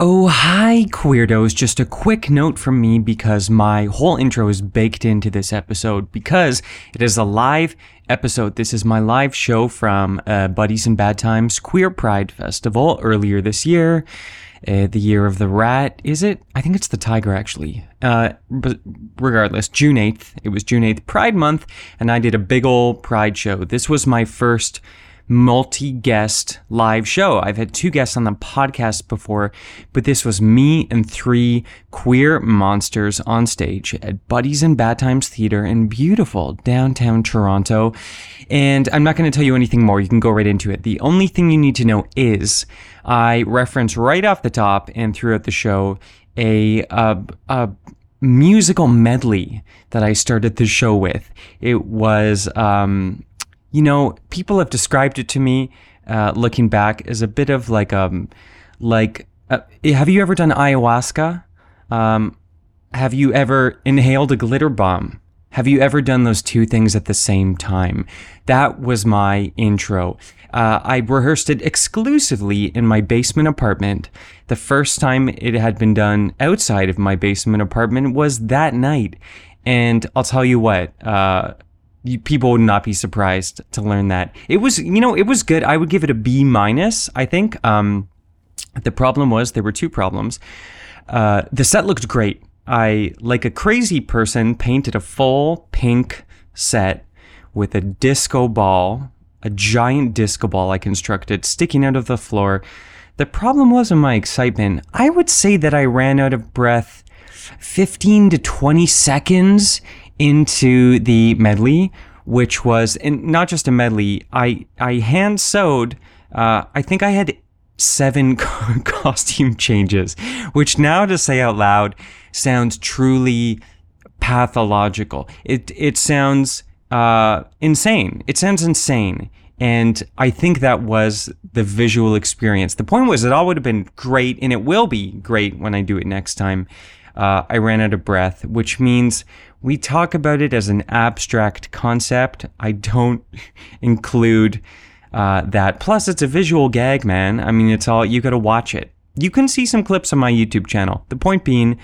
Oh, hi, Queerdos. Just a quick note from me because my whole intro is baked into this episode because it is a live episode. This is my live show from uh, Buddies in Bad Times Queer Pride Festival earlier this year. Uh, the year of the rat, is it? I think it's the tiger, actually. Uh, but regardless, June 8th. It was June 8th, Pride Month, and I did a big ol' Pride show. This was my first multi guest live show. I've had two guests on the podcast before, but this was me and three queer monsters on stage at Buddies in Bad Times Theater in beautiful downtown Toronto. And I'm not going to tell you anything more. You can go right into it. The only thing you need to know is I reference right off the top and throughout the show a, a, a musical medley that I started the show with. It was, um, you know, people have described it to me, uh, looking back, as a bit of like um, like uh, have you ever done ayahuasca? Um, have you ever inhaled a glitter bomb? Have you ever done those two things at the same time? That was my intro. Uh, I rehearsed it exclusively in my basement apartment. The first time it had been done outside of my basement apartment was that night. And I'll tell you what, uh, people would not be surprised to learn that. It was you know it was good. I would give it a b minus i think. Um, the problem was there were two problems. Uh, the set looked great. I like a crazy person painted a full pink set with a disco ball a giant disco ball i constructed sticking out of the floor. The problem was in my excitement i would say that i ran out of breath 15 to 20 seconds into the medley, which was not just a medley. I I hand sewed. Uh, I think I had seven costume changes, which now to say out loud sounds truly pathological. It it sounds uh, insane. It sounds insane. And I think that was the visual experience. The point was it all would have been great, and it will be great when I do it next time. Uh, I ran out of breath, which means we talk about it as an abstract concept. I don't include uh, that. Plus, it's a visual gag, man. I mean, it's all, you gotta watch it. You can see some clips on my YouTube channel. The point being,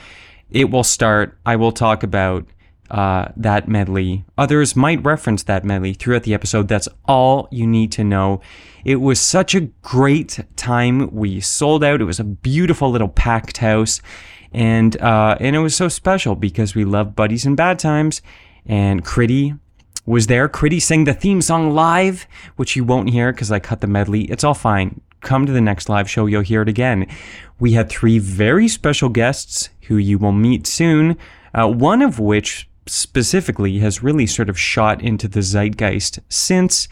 it will start. I will talk about uh, that medley. Others might reference that medley throughout the episode. That's all you need to know. It was such a great time. We sold out. It was a beautiful little packed house and uh, and it was so special because we love buddies in bad times, and Critty was there. Critty sang the theme song live, which you won't hear because I cut the medley. It's all fine. Come to the next live show, you'll hear it again. We had three very special guests who you will meet soon. Uh, one of which specifically has really sort of shot into the zeitgeist since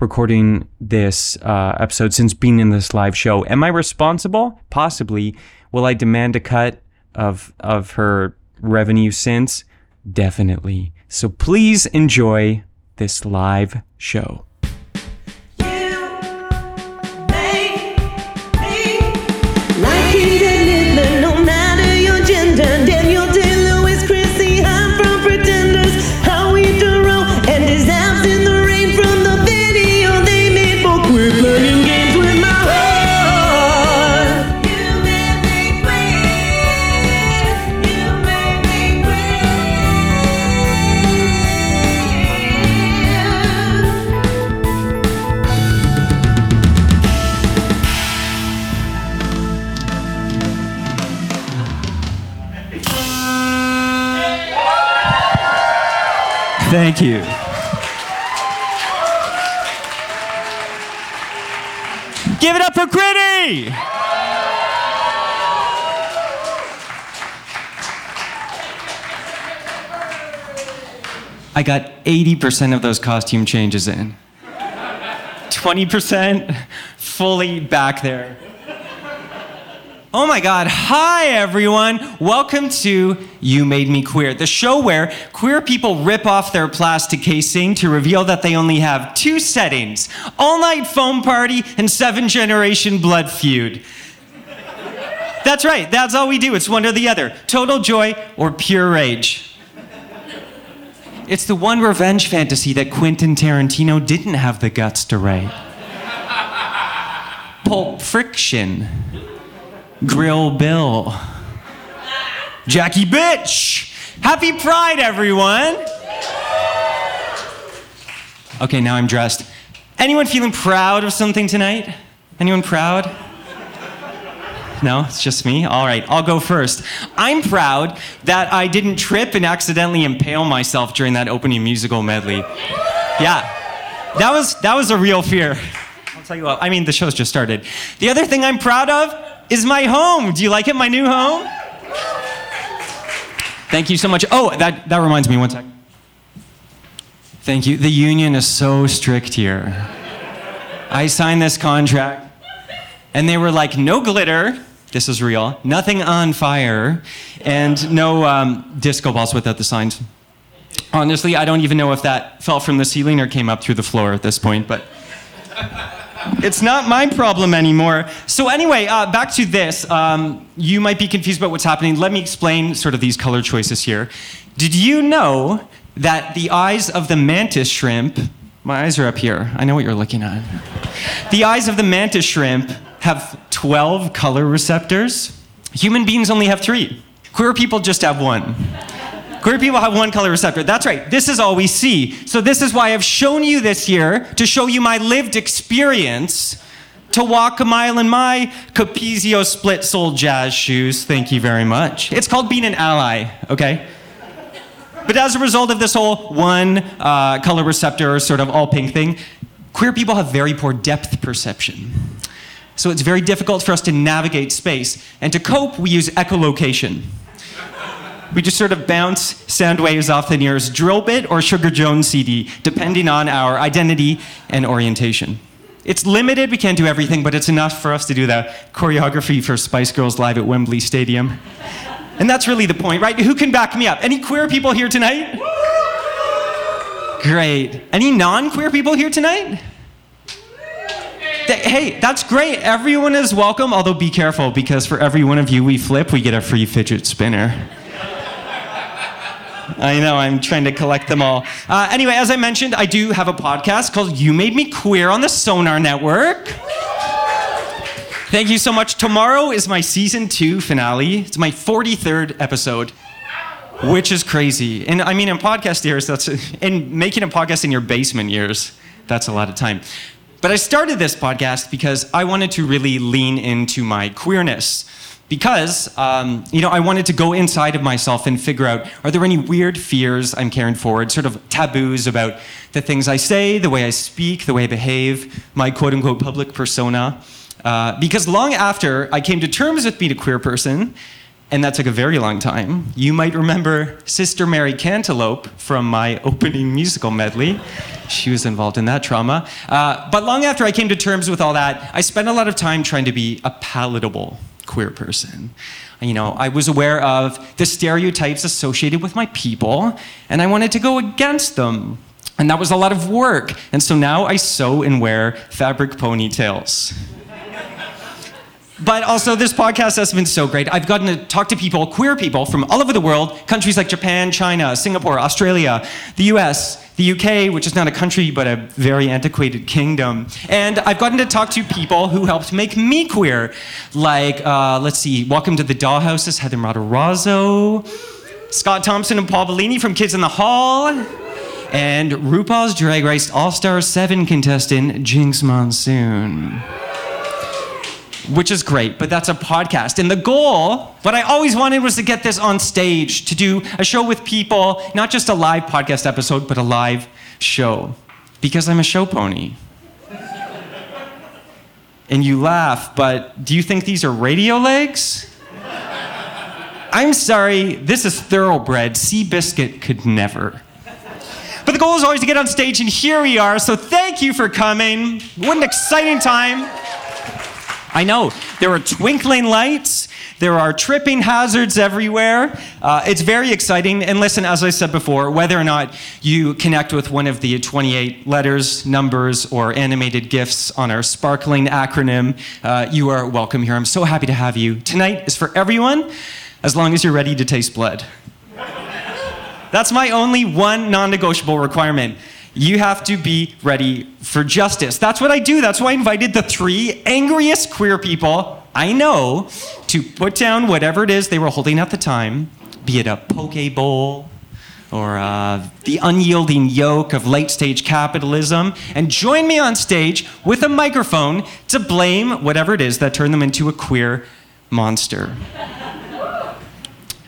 recording this uh, episode, since being in this live show. Am I responsible? Possibly. Will I demand a cut? Of of her revenue since? Definitely. So please enjoy this live show. Thank you. Give it up for Critty! I got 80% of those costume changes in. 20% fully back there. Oh my God. Hi, everyone. Welcome to You Made Me Queer, the show where queer people rip off their plastic casing to reveal that they only have two settings all night foam party and seven generation blood feud. That's right, that's all we do. It's one or the other total joy or pure rage. It's the one revenge fantasy that Quentin Tarantino didn't have the guts to write. Pulp Friction. Grill Bill. Jackie Bitch. Happy Pride, everyone. Okay, now I'm dressed. Anyone feeling proud of something tonight? Anyone proud? No, it's just me? All right, I'll go first. I'm proud that I didn't trip and accidentally impale myself during that opening musical medley. Yeah, that was, that was a real fear. I'll tell you what, I mean, the show's just started. The other thing I'm proud of is my home. Do you like it, my new home? Thank you so much. Oh, that, that reminds me, one sec. Thank you. The union is so strict here. I signed this contract, and they were like, no glitter, this is real, nothing on fire, and no um, disco balls without the signs. Honestly, I don't even know if that fell from the ceiling or came up through the floor at this point, but it's not my problem anymore. So, anyway, uh, back to this. Um, you might be confused about what's happening. Let me explain sort of these color choices here. Did you know that the eyes of the mantis shrimp, my eyes are up here, I know what you're looking at. The eyes of the mantis shrimp have 12 color receptors. Human beings only have three. Queer people just have one. Queer people have one color receptor. That's right. This is all we see. So this is why I've shown you this here to show you my lived experience to walk a mile in my Capezio split sole jazz shoes. Thank you very much. It's called being an ally, okay? But as a result of this whole one uh, color receptor, sort of all pink thing, queer people have very poor depth perception. So it's very difficult for us to navigate space. And to cope, we use echolocation. We just sort of bounce sound waves off the nearest drill bit or Sugar Jones CD, depending on our identity and orientation. It's limited, we can't do everything, but it's enough for us to do the choreography for Spice Girls live at Wembley Stadium. And that's really the point, right? Who can back me up? Any queer people here tonight? Great. Any non queer people here tonight? Hey, that's great. Everyone is welcome, although be careful because for every one of you we flip, we get a free fidget spinner. I know, I'm trying to collect them all. Uh, anyway, as I mentioned, I do have a podcast called You Made Me Queer on the Sonar Network. Thank you so much. Tomorrow is my season two finale. It's my 43rd episode, which is crazy. And I mean, in podcast years, that's in making a podcast in your basement years, that's a lot of time. But I started this podcast because I wanted to really lean into my queerness. Because, um, you know, I wanted to go inside of myself and figure out are there any weird fears I'm carrying forward, sort of taboos about the things I say, the way I speak, the way I behave, my quote unquote public persona. Uh, because long after I came to terms with being a queer person, and that took a very long time. You might remember Sister Mary Cantaloupe from my opening musical medley. She was involved in that trauma. Uh, but long after I came to terms with all that, I spent a lot of time trying to be a palatable queer person. You know, I was aware of the stereotypes associated with my people, and I wanted to go against them. And that was a lot of work. And so now I sew and wear fabric ponytails. But also, this podcast has been so great. I've gotten to talk to people, queer people from all over the world, countries like Japan, China, Singapore, Australia, the US, the UK, which is not a country but a very antiquated kingdom. And I've gotten to talk to people who helped make me queer. Like, uh, let's see, Welcome to the Dollhouses, Heather Matarazzo, Scott Thompson and Paul Bellini from Kids in the Hall, and RuPaul's Drag Race All Star 7 contestant, Jinkx Monsoon which is great, but that's a podcast. And the goal, what I always wanted was to get this on stage, to do a show with people, not just a live podcast episode, but a live show. Because I'm a show pony. and you laugh, but do you think these are radio legs? I'm sorry, this is thoroughbred. Seabiscuit could never. But the goal is always to get on stage, and here we are. So thank you for coming. What an exciting time. I know. There are twinkling lights, There are tripping hazards everywhere. Uh, it's very exciting. And listen, as I said before, whether or not you connect with one of the 28 letters, numbers, or animated GIFs on our sparkling acronym, uh, you are welcome here. I'm so happy to have you. Tonight is for everyone, as long as you're ready to taste blood. That's my only one non negotiable requirement. You have to be ready for justice. That's what I do. That's why I invited the three angriest queer people I know to put down whatever it is they were holding at the time, be it a poke bowl or uh, the unyielding yoke of late stage capitalism, and join me on stage with a microphone to blame whatever it is that turned them into a queer monster.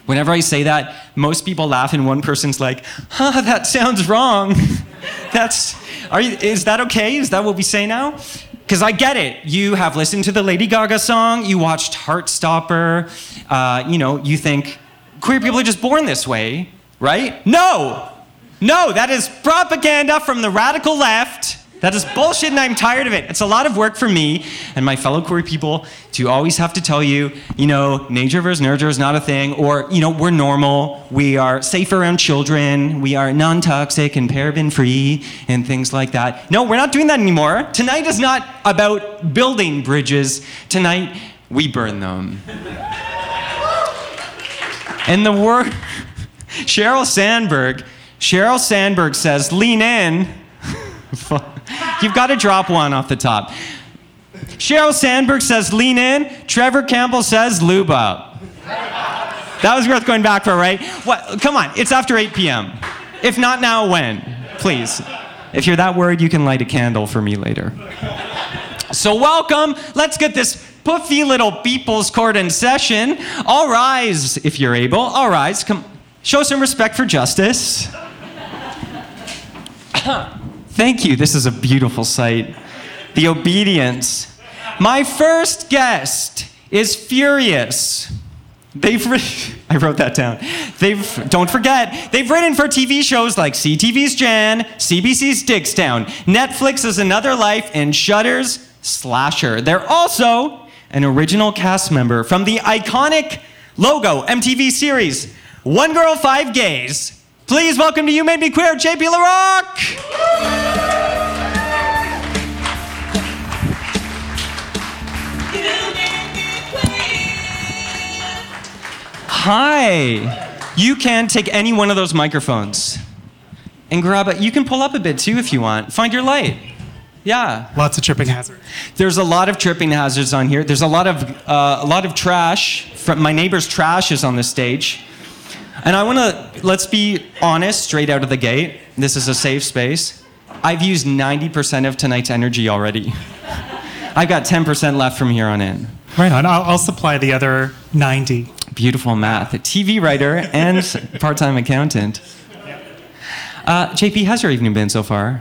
Whenever I say that, most people laugh, and one person's like, huh, that sounds wrong. That's, are you, is that okay? Is that what we say now? Because I get it. You have listened to the Lady Gaga song, you watched Heartstopper, uh, you know, you think queer people are just born this way, right? No! No, that is propaganda from the radical left. That is bullshit and I'm tired of it. It's a lot of work for me and my fellow queer people to always have to tell you, you know, nature versus nurture is not a thing, or, you know, we're normal, we are safe around children, we are non toxic and paraben free, and things like that. No, we're not doing that anymore. Tonight is not about building bridges, tonight we burn them. and the word, Sheryl Sandberg, Sheryl Sandberg says, lean in. You've got to drop one off the top. Sheryl Sandberg says, lean in. Trevor Campbell says, lube up. That was worth going back for, right? What? Come on, it's after 8 p.m. If not now, when? Please. If you're that worried, you can light a candle for me later. So, welcome. Let's get this puffy little people's court in session. All rise, if you're able. All rise. Come, show some respect for justice. Thank you. This is a beautiful sight. The obedience. My first guest is furious. They've I wrote that down. They've don't forget, they've written for TV shows like CTV's Jann, CBC's Diggstown, Netflix's Another Life, and Shudder's Slasher. They're also an original cast member from the iconic logo MTV series One Girl, Five Gays. Please welcome to You Made Me Queer, JP Larocque! Hi. You can take any one of those microphones and grab it. You can pull up a bit too if you want. Find your light. Yeah. Lots of tripping hazards. There's a lot of tripping hazards on here. There's a lot of uh, a lot of trash. From my neighbor's trash is on the stage. And I want to let's be honest straight out of the gate. This is a safe space. I've used 90% of tonight's energy already. I've got 10% left from here on in. Right on. I'll, I'll supply the other 90. Beautiful math. A TV writer and part-time accountant. Uh, JP, how's your evening been so far?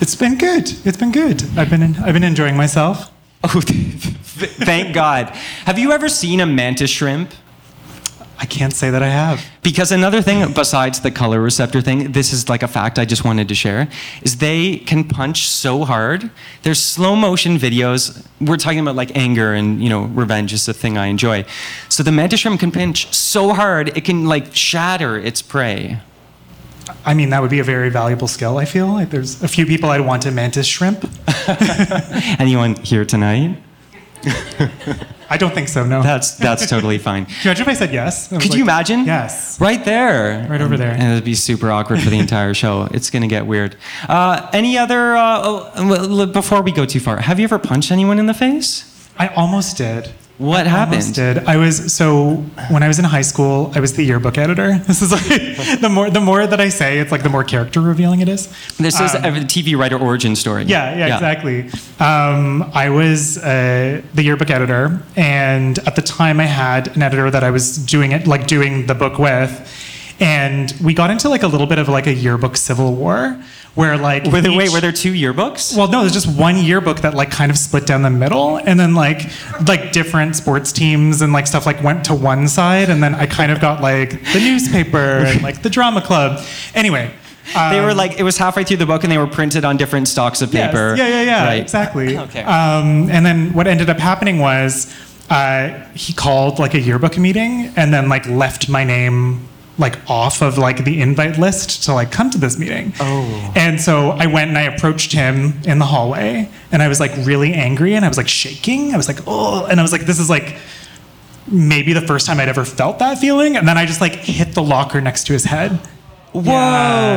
It's been good. It's been good. I've been I've been enjoying myself. Oh, thank God. Have you ever seen a mantis shrimp? I can't say that I have. Because another thing besides the color receptor thing, this is like a fact I just wanted to share, is they can punch so hard. There's slow motion videos. We're talking about like anger and you know revenge is the thing I enjoy. So the mantis shrimp can pinch so hard it can like shatter its prey. I mean, that would be a very valuable skill. I feel like there's a few people I'd want to mantis shrimp. Anyone here tonight? I don't think so. No. That's that's totally fine. Could you imagine if I said yes? I Could like, you imagine? Yes. Right there. Right over there. And it'd be super awkward for the entire show. It's gonna get weird. Uh, any other? Uh, oh, before we go too far, have you ever punched anyone in the face? I almost did. What happened? Did. I was so when I was in high school, I was the yearbook editor. This is like the more the more that I say, it's like the more character revealing it is. This is Um, a TV writer origin story. Yeah, yeah, exactly. Um, I was uh, the yearbook editor, and at the time, I had an editor that I was doing it, like doing the book with, and we got into like a little bit of like a yearbook civil war, where like Were there, wait, were there two yearbooks? well, no, there's just one yearbook that like kind of split down the middle, and then like like different sports teams and like stuff like went to one side, and then I kind of got like the newspaper and like the drama club. Anyway, they were um, like it was halfway through the book and they were printed on different stocks of Yes. paper. Yeah, yeah, yeah, Right. exactly. Okay. Um, and then what ended up happening was uh, he called like a yearbook meeting and then like left my name like off of like the invite list to like come to this meeting. Oh. And so I went and I approached him in the hallway and I was like really angry and I was like shaking. I was like, oh, and I was like, this is like maybe the first time I'd ever felt that feeling. And then I just like hit the locker next to his head. Whoa,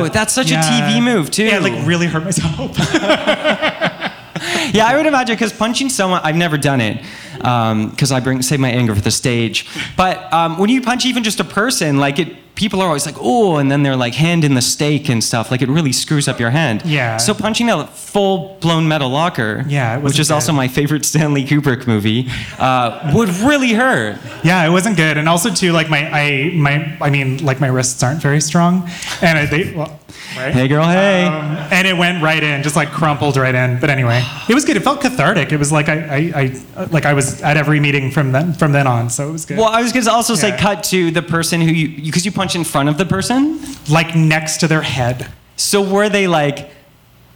Yeah. that's such Yeah. a TV move too. Yeah, like really hurt myself. Yeah, I would imagine because punching someone, I've never done it because I bring save my anger for the stage. But um, when you punch even just a person, like it, people are always like, oh, and then they're like hand in the steak and stuff. Like it really screws up your hand. Yeah. So punching a full blown metal locker, Yeah, which is also my favorite Stanley Kubrick movie, uh, would really hurt. Yeah, it wasn't good, and also too like my I my I mean like my wrists aren't very strong, and I, they well, right. Hey, girl, hey. Um, and it went right in, just like crumpled right in. But anyway, it was good. It felt cathartic. It was like I I, I like I was at every meeting from then from then on, so it was good. Well, I was going to also say Yeah. cut to the person who you because you punch in front of the person. like next to their head. So were they like,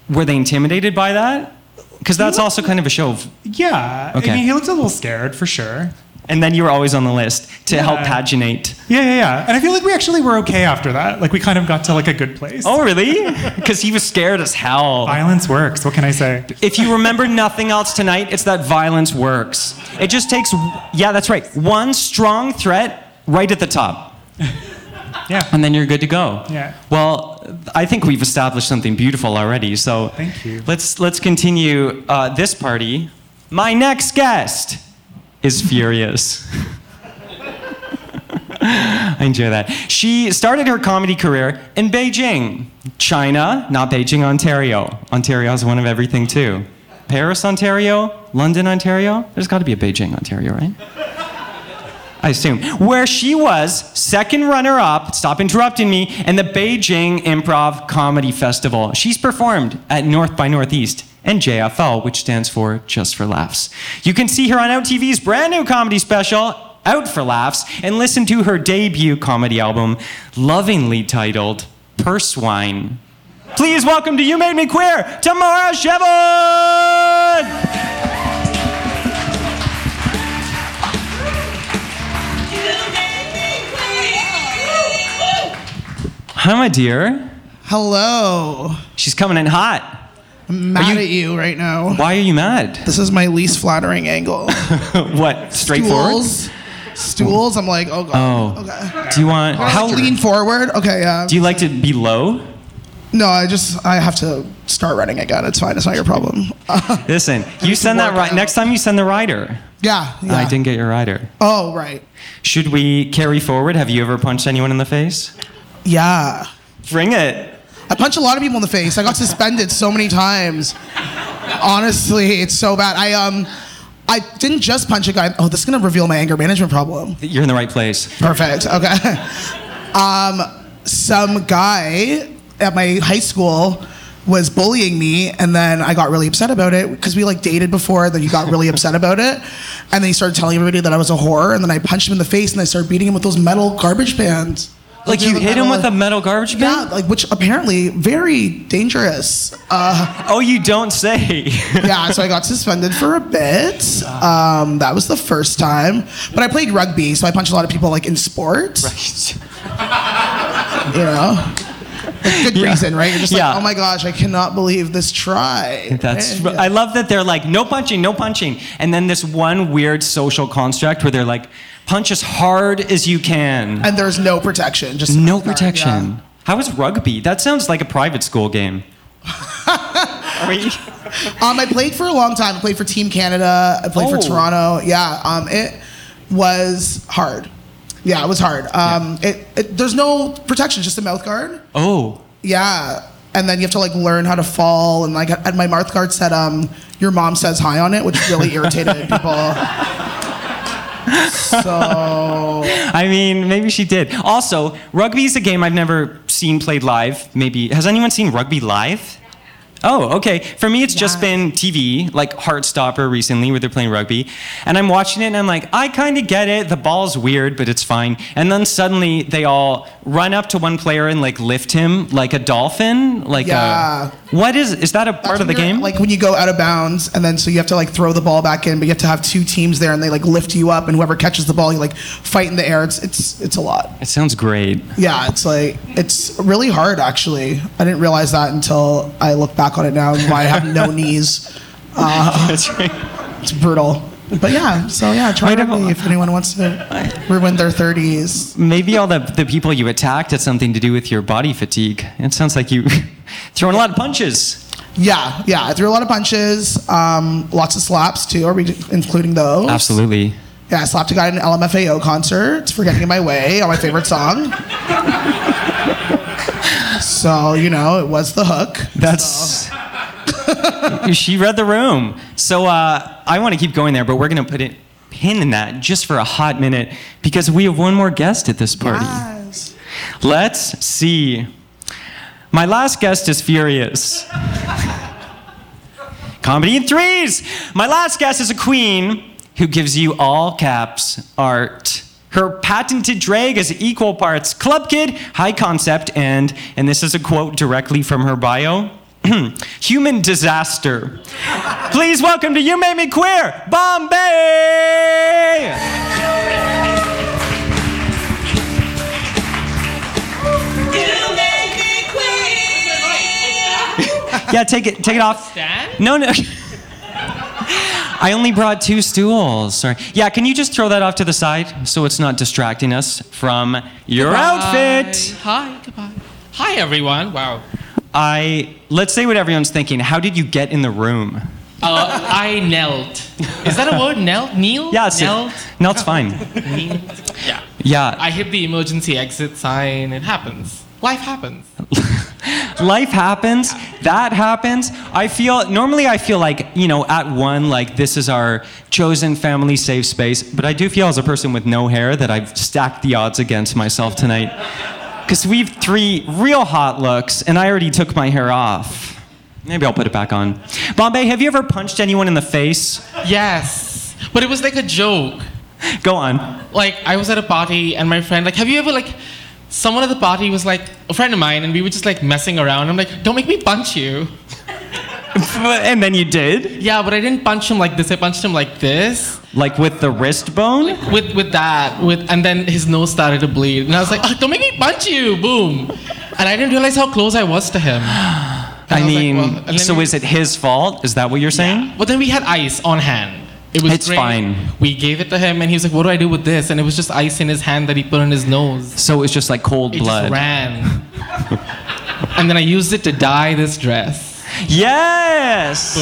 were they intimidated by that? Because that's also kind of a show. Of, Yeah. Okay. I mean, he looked a little scared for sure. And then you were always on the list to help paginate. Yeah, yeah, yeah. And I feel like we actually were okay after that. Like we kind of got to like a good place. Oh, really? Because he was scared as hell. Violence works. What can I say? If you remember nothing else tonight, it's that violence works. It just takes, yeah, that's right, one strong threat right at the top. Yeah. and then you're good to go. Yeah. Well, I think we've established something beautiful already. So Thank you. Let's let's continue uh, this party. My next guest is furious. I enjoy that. She started her comedy career in Beijing, China, not Beijing, Ontario. Ontario is one of everything too. Paris, Ontario, London, Ontario. There's got to be a Beijing, Ontario, right? I assume, where she was second runner up, stop interrupting me, in the Beijing Improv Comedy Festival. She's performed at North by Northeast and JFL, which stands for Just for Laughs. You can see her on OutTV's brand new comedy special, Out for Laughs, and listen to her debut comedy album, lovingly titled Purse Wine. Please welcome to You Made Me Queer, Tamara Shevon! Hi, my dear. Hello. She's coming in hot. I'm mad you- at you right now. Why are you mad? This is my least flattering angle. what? Straightforward? Stools. Stools. I'm like, oh god. Oh. Okay. Do you want How how lean forward? Okay, yeah. Do you like to be low? no, I just I have to start running again. It's fine. It's not your problem. Listen, you send that right next time you send the rider. yeah. Oh, yeah. I didn't get your rider. Oh right. Should we carry forward? Have you ever punched anyone in the face? Yeah. Bring it. I punch a lot of people in the face. I got suspended so many times. Honestly, it's so bad. I um, I didn't just punch a guy. Oh, this is gonna reveal my anger management problem. You're in the right place. Perfect. Okay. Um, some guy at my high school was bullying me, and then I got really upset about it because we like dated before. and Then he got really upset about it, and then he started telling everybody that I was a whore. And then I punched him in the face, and I started beating him with those metal garbage pans. Like you hit him with a metal garbage bin? Yeah, like which apparently very dangerous. Uh, Oh, you don't say. yeah, so I got suspended for a bit. Um, that was the first time. But I played rugby, so I punched a lot of people like in sport. You know? Like, good Yeah. reason, right? You're just Yeah. like, oh my gosh, I cannot believe this try. That's. Yeah. I love that they're like no punching, no punching, and then this one weird social construct where they're like, punch as hard as you can. And there's no protection. Just No yeah. protection. How is rugby? That sounds like a private school game. Um, I played for a long time. I played for Team Canada. I played Oh. for Toronto. Yeah. Um, it was hard. Yeah, it was hard. Um, it, it, there's no protection, just a mouth guard. oh, Yeah. And then you have to like learn how to fall. And like at my mouth guard said, um, your mom says hi on it, which really irritated people. So I mean, maybe she did. Also, rugby is a game I've never seen played live. Maybe has anyone seen rugby live? Oh, okay. For me, it's just been TV, like Heartstopper recently, where they're playing rugby. And I'm watching it and I'm like, I kind of get it. The ball's weird, but it's fine. And then suddenly they all run up to one player and like lift him like a dolphin. Like, Yeah. a, what is, is that a part of the game? Like when you go out of bounds, and then so you have to like throw the ball back in, but you have to have two teams there, and they like lift you up, and whoever catches the ball, you like fight in the air. It's it's it's a lot. it sounds great. Yeah, it's like it's really hard actually. I didn't realize that until I look back on it now. Why I have no knees. Uh, That's right. it's brutal. But yeah, so yeah, try rugby if anyone wants to ruin their thirties. Maybe all the, the people you attacked had something to do with your body fatigue. It sounds like you throwing a lot of punches. Yeah, yeah. I threw a lot of punches, um, lots of slaps too. Are we including those? Absolutely. Yeah, I slapped a guy at an LMFAO concert for getting in my way on my favorite song. So, you know, it was the hook. That's. she read the room. So uh, I want to keep going there, but we're going to put a pin in that just for a hot minute because we have one more guest at this party. Yes. Let's see. My last guest is furious. Comedy in threes. My last guest is a queen who gives you all caps art. Her patented drag is equal parts club kid, high concept, and, and this is a quote directly from her bio human disaster. Please welcome to You Made Me Queer, Bombay! Yeah, take it, take it off. Stand? No, no. I only brought two stools. Sorry. Yeah, can you just throw that off to the side so it's not distracting us from your outfit? Hi, goodbye. Hi, everyone. Wow. I let's say what everyone's thinking. How did you get in the room? Uh, I knelt. Is that a word? Knelt? Kneel? Yeah, it's knelt. No, it's fine. Kneel? Yeah. Yeah. I hit the emergency exit sign. It happens. Life happens. life happens. That happens. I feel normally i feel like you know at one like this is our chosen family safe space but i do feel as a person with no hair that i've stacked the odds against myself tonight. Because we've three real hot looks and i already took my hair off. Maybe i'll put it back on. Bombay have you ever punched anyone in the face? Yes. But it was like a joke. go on. Like, I was at a party and my friend, like, have you ever, like, someone at the party was like a friend of mine and we were just like messing around. I'm like, don't make me punch you. and then you did Yeah, but I didn't punch him like this. I punched him like this. like with the wrist bone with with that with and then his nose started to bleed and I was like, oh, don't make me punch you, boom, and I didn't realize how close I was to him. i I was like, mean well, so is it his fault is that what you're saying But then we had ice on hand. It was It's great. fine. We gave it to him and he was like, what do I do with this? And it was just ice in his hand that he put on his nose. so it's just like cold It blood just ran. and then I used it to dye this dress. Yes.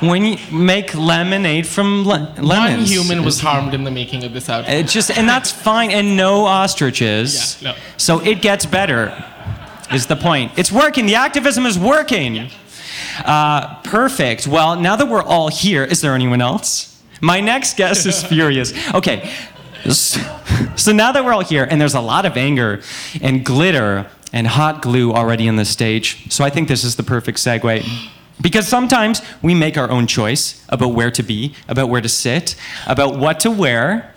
When you make lemonade from le- One lemons. human was harmed in the making of this outfit. It just and that's fine, and no ostriches. Yeah, no. So it gets better. Is the point? It's working. The activism is working. Uh, perfect. Well, now that we're all here, is there anyone else? My next guest is furious. Okay. So, so now that we're all here, and there's a lot of anger and glitter and hot glue already on the stage, so I think this is the perfect segue. Because sometimes we make our own choice about where to be, about where to sit, about what to wear,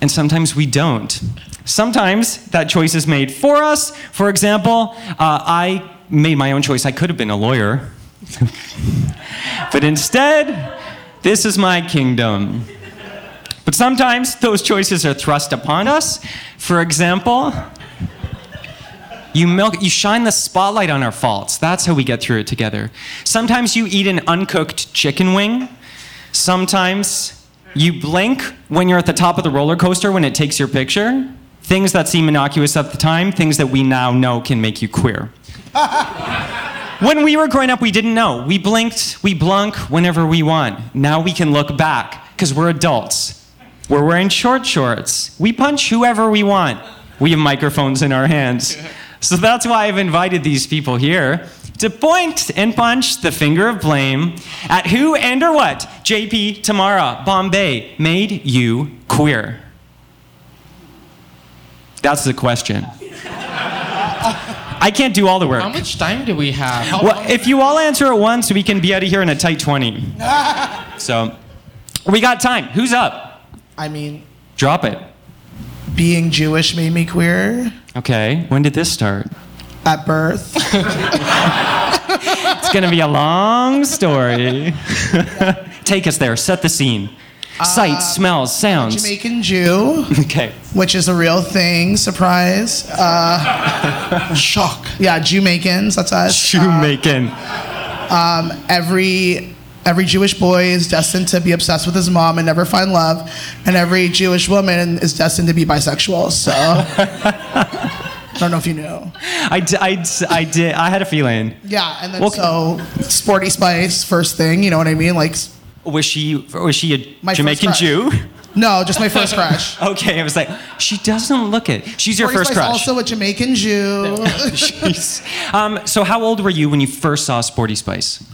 and sometimes we don't. Sometimes that choice is made for us. For example, uh, I made my own choice. I could have been a lawyer, but instead, this is my kingdom. But sometimes those choices are thrust upon us. For example, you milk, you shine the spotlight on our faults. That's how we get through it together. Sometimes you eat an uncooked chicken wing. Sometimes you blink when you're at the top of the roller coaster when it takes your picture. Things that seem innocuous at the time, things that we now know can make you queer. when we were growing up, we didn't know. We blinked, we blunk whenever we want. Now we can look back because we're adults. We're wearing short shorts. We punch whoever we want. We have microphones in our hands. So that's why I've invited these people here to point and punch the finger of blame at who and or what JP Tamara Bombay made you queer. That's the question. I can't do all the work. How much time do we have? How Well, if you all answer at once, we can be out of here in a tight 20. so, we got time. Who's up? I mean, Drop it. being Jewish made me queer Okay, when did this start? at birth. It's gonna be a long story. Take us there, set the scene. Uh, Sights, smells, sounds. Jamaican Jew, Okay. which is a real thing. Surprise. Uh, shock. Yeah, Jamaicans. That's us. Uh, Shoemaking. Um, every every Jewish boy is destined to be obsessed with his mom and never find love, and every Jewish woman is destined to be bisexual. So, I don't know if you knew. I, d- I, d- I did. I had a feeling. Yeah, and then Well, so Sporty Spice, first thing, you know what I mean? Like, Was she was she a My Jamaican. Jew? no, just my first crush. Okay, I was like, she doesn't look it. She's your first Spice crush. also a Jamaican Jew. Jeez. Um, so how old were you when you first saw Sporty Spice?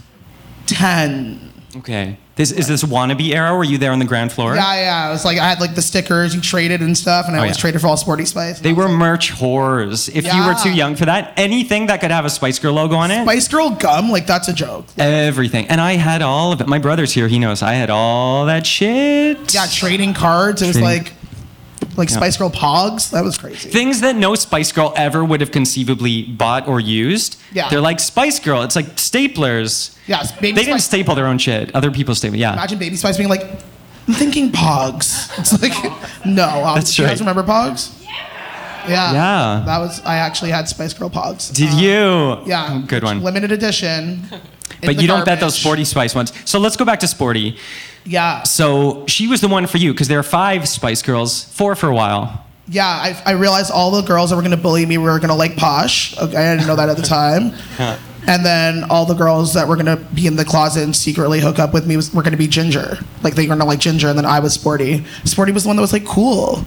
Ten. Okay. This is this wannabe era? Were you there on the ground floor? Yeah, yeah. It was like I had like the stickers you traded and stuff, and I Oh, always yeah. traded for all Sporty Spice. They were merch whores. If you were too young for that, anything that could have a Spice Girl logo on it, Spice Girl gum, like that's a joke. everything. And I had all of it. My brother's here. He knows. I had all that shit. Yeah, trading cards. It was Trading- like like Spice Girl Pogs. That was crazy. Things that no Spice Girl ever would have conceivably bought or used. Yeah. They're like Spice Girl. It's like staplers. Yes, baby They didn't Spice. staple their own shit. Other people staple. Yeah. Imagine Baby Spice being like, I'm thinking Pogs. It's like, no. Um, That's do you right. guys remember Pogs? Yeah. Yeah. That was, I actually had Spice Girl Pogs. Did Uh, you? Yeah. Good one. Limited edition. In But the you don't bet those. Sporty Spice ones. So let's go back to Sporty. Yeah. So she was the one for you because there are five Spice Girls, four for a while. Yeah, I, I realized all the girls that were going to bully me were going to like Posh. Okay, I didn't know that at the time. and then all the girls that were going to be in the closet and secretly hook up with me was, were going to be Ginger. Like they were going to like Ginger, and then I was Sporty. Sporty was the one that was like cool.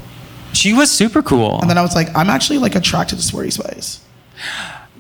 She was super cool. And then I was like, I'm actually like attracted to Sporty Spice.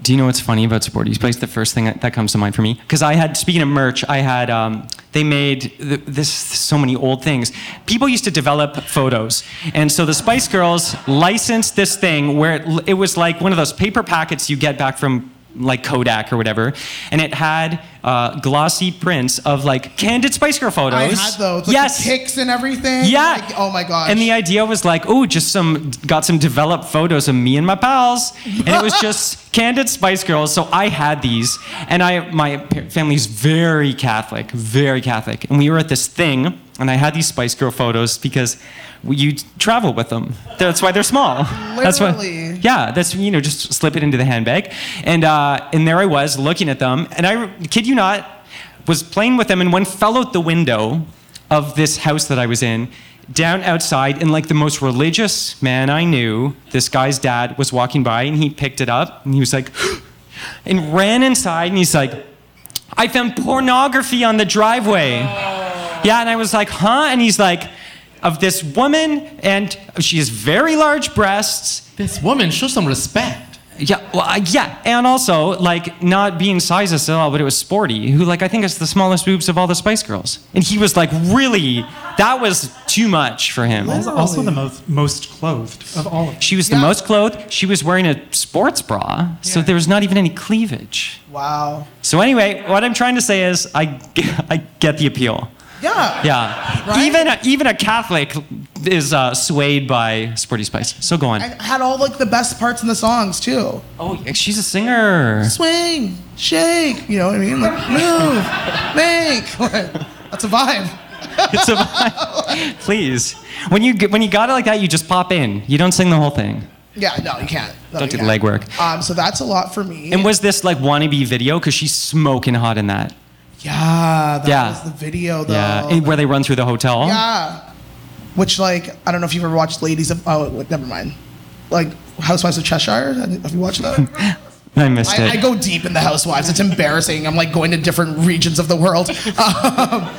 Do you know what's funny about Sporty Spice? The first thing that, comes to mind for me, because I had speaking of merch, I had um, they made th- this so many old things. People used to develop photos, and so the Spice Girls licensed this thing where it, it was like one of those paper packets you get back from like Kodak or whatever, and it had uh, glossy prints of like candid Spice Girl photos. I had those. Like yes. Pics and everything. Yeah. Like, oh my gosh. And the idea was like, oh, just some got some developed photos of me and my pals, and it was just candid Spice Girls. So I had these, and I my family's very Catholic, very Catholic, and we were at this thing, and I had these Spice Girl photos because you travel with them. That's why they're small. That's why. Literally. Yeah, that's you know just slip it into the handbag, and uh, and there I was looking at them, and I kid you not, was playing with them, and one fell out the window of this house that I was in, down outside, and like the most religious man I knew, this guy's dad was walking by, and he picked it up, and he was like, and ran inside, and he's like, I found pornography on the driveway. Yeah, and I was like, huh? And he's like, of this woman, and she has very large breasts. This woman, show some respect. Yeah, well, uh, yeah, and also like not being sizes at all, but it was sporty. Who like I think is the smallest boobs of all the Spice Girls, and he was like really that was too much for him. Was also the most most clothed of all of them. She was the most clothed. She was wearing a sports bra, so there was not even any cleavage. wow. So anyway, what I'm trying to say is I I get the appeal. Yeah. Yeah, Right? even a, even a Catholic is uh, swayed by Sporty Spice. So go on. I had all like the best parts in the songs too. oh, she's a singer. Swing, shake. You know what I mean? Like move, make. That's a vibe. It's a vibe. Please. When you get- when you got it like that, you just pop in. You don't sing the whole thing. Yeah, no, you can't. No, Don't you do the can't. legwork. Um, so that's a lot for me. And was this like wannabe video? Because she's smoking hot in that. Yeah, that Yeah. was the video though. Yeah. And where they run through the hotel. Yeah. Which like I don't know if you've ever watched Ladies of oh wait, never mind. Like Housewives of Cheshire. Have you watched that? I missed I, it. I go deep in the Housewives. It's embarrassing. I'm like going to different regions of the world. Um,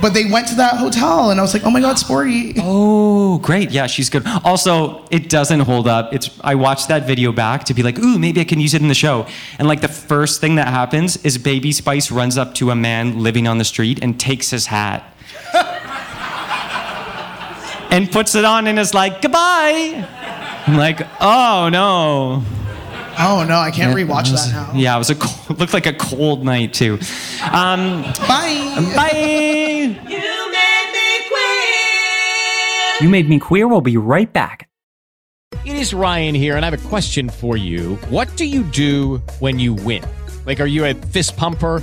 but they went to that hotel, and I was like, oh my god, sporty. Oh, great. Yeah, she's good. Also, it doesn't hold up. It's I watched that video back to be like, ooh, maybe I can use it in the show. And like the first thing that happens is Baby Spice runs up to a man living on the street and takes his hat. and puts it on and is like, goodbye. I'm like, oh no. Oh no, I can't It rewatch was- that now. Yeah, it was a cold, looked like a cold night too. Um, Bye. bye. You made me queer. We'll be right back. It is Ryan here, and I have a question for you. What do you do when you win? Like, are you a fist pumper?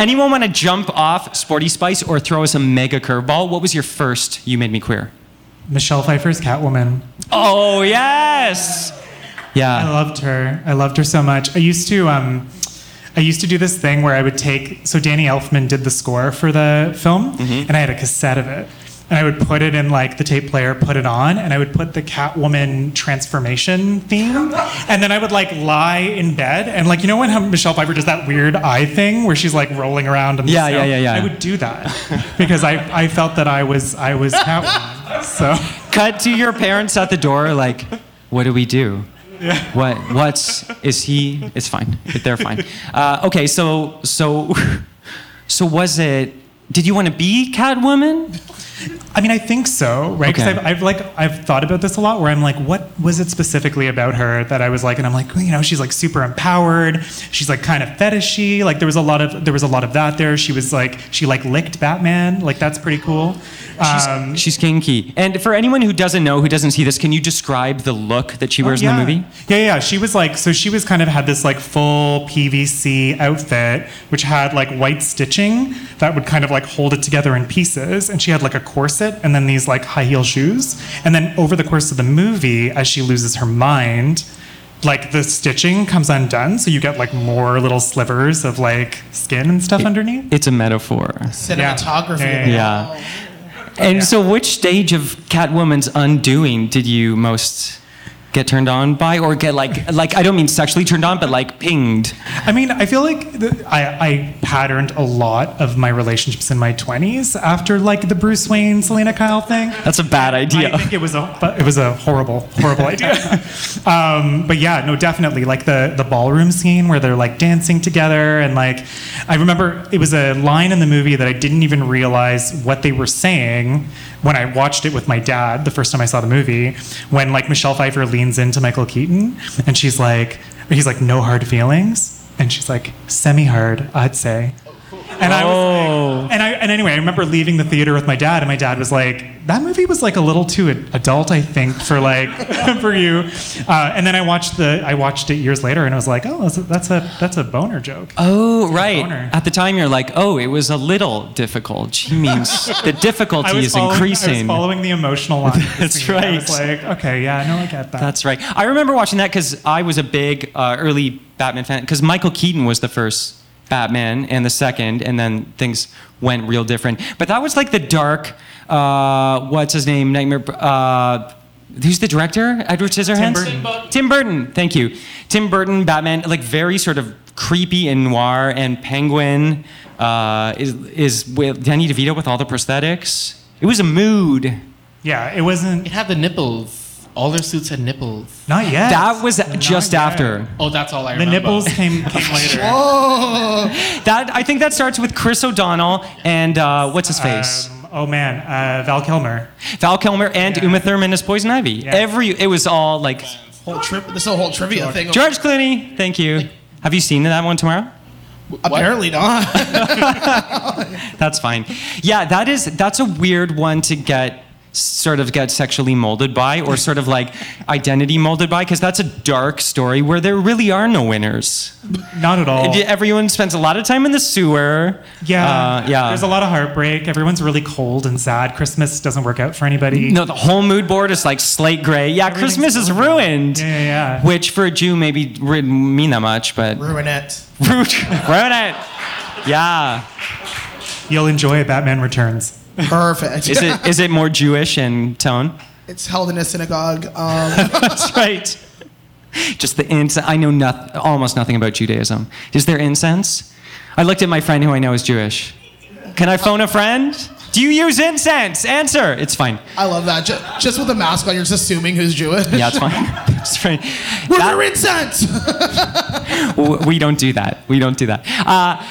Anyone want to jump off Sporty Spice or throw us a mega curveball? What was your first You Made Me Queer? Michelle Pfeiffer's Catwoman. Oh, yes. Yeah. I loved her. I loved her so much. I used to um, I used to do this thing where I would take so Danny Elfman did the score for the film, and I had a cassette of it. And I would put it in like the tape player, put it on, and I would put the Catwoman transformation theme. And then I would like lie in bed and like you know when Michelle Pfeiffer does that weird eye thing where she's like rolling around in the Yeah, snow? yeah, yeah, yeah. I would do that because I, I felt that I was I was Catwoman. So Cut to your parents at the door, like, what do we do? Yeah. What? What's? Is he? It's fine. They're fine. Uh, okay, so so so was it? Did you want to be Catwoman? I mean, I think so, right? Because Okay. I've, I've like I've thought about this a lot. Where I'm like, what was it specifically about her that I was like, and I'm like, you know, she's like super empowered. She's like kind of fetishy. Like there was a lot of there was a lot of that there. She was like she like licked Batman. Like that's pretty cool. She's, Um, she's kinky. And for anyone who doesn't know, who doesn't see this, can you describe the look that she wears Oh, yeah. in the movie? Yeah, yeah. She was like, so she was kind of had this like full PVC outfit, which had like white stitching that would kind of like hold it together in pieces. And she had like a corset and then these like high heel shoes. And then over the course of the movie, as she loses her mind, like the stitching comes undone. So you get like more little slivers of like skin and stuff underneath. It's a metaphor. Cinematography. Yeah, yeah, Yeah. And so, which stage of Catwoman's undoing did you most get turned on by, or get like, like I don't mean sexually turned on, but like pinged? I mean, I feel like the, I, I patterned a lot of my relationships in my 20s after like the Bruce Wayne, Selina Kyle thing. That's a bad idea. I think it was a it was a horrible horrible idea. um, but yeah, no, definitely like the the ballroom scene where they're like dancing together and like I remember it was a line in the movie that I didn't even realize what they were saying when I watched it with my dad the first time I saw the movie. When like Michelle Pfeiffer leans into Michael Keaton and she's like, he's like, no hard feelings, and she's like, semi hard, I'd say. And I was like, and I and anyway, I remember leaving the theater with my dad, and my dad was like, "That movie was like a little too ad- adult, I think, for like for you." Uh, and then I watched the I watched it years later, and I was like, "Oh, that's a that's a, that's a boner joke." Oh, right. boner. At the time, you're like, oh, it was a little difficult. She means the difficulty is following, I increasing. was following the emotional line. That's scene. I was like, okay, yeah, no, I get that. That's right. I remember watching that because I was a big uh, early Batman fan. Because Michael Keaton was the first Batman and the second, and then things went real different. But that was like the dark. Uh, what's his name? Nightmare. Uh, who's the director? Edward Scissorhands. Tim Burton. Tim Burton. Thank you. Tim Burton Batman. Like very sort of creepy and noir. And Penguin uh, is is with Danny DeVito with all the prosthetics. It was a mood. yeah, it wasn't It had the nipples. All their suits had nipples. not yet. That was Not just yet. after. Oh, that's all I The remember. The nipples came came later. Oh that I think that starts with Chris O'Donnell and uh, what's his face, Um, oh man, uh, Val Kilmer. Val Kilmer and yeah. Uma Thurman as Poison Ivy. Yeah. Every it was all like Whole tri- this whole whole trivia thing. George Clooney. Thank you. Have you seen that one Tamara? Apparently not. That's fine. Yeah, that is that's a weird one to get sort of get sexually molded by or sort of like identity molded by because that's a dark story where there really are no winners. Not at all. Everyone spends a lot of time in the sewer. Yeah, Uh, yeah. There's a lot of heartbreak. Everyone's really cold and sad. Christmas doesn't work out for anybody. No, the whole mood board is like slate gray. Yeah, Christmas is ruined. Yeah, yeah, yeah. Which for a Jew maybe wouldn't mean that much, but Ruin it. ruin it. Yeah. You'll enjoy Batman Returns. Perfect. Is it is it more Jewish in tone? it's held in a synagogue. Um, That's right. Just the incense. I know noth- almost nothing about Judaism. Is there incense? I looked at my friend who I know is Jewish. Can I phone a friend? Do you use incense? Answer. It's fine. I love that. Just, just with a mask on, you're just assuming who's Jewish. Yeah, it's fine. it's fine. Where's That- your incense? We don't do that. We don't do that. Uh,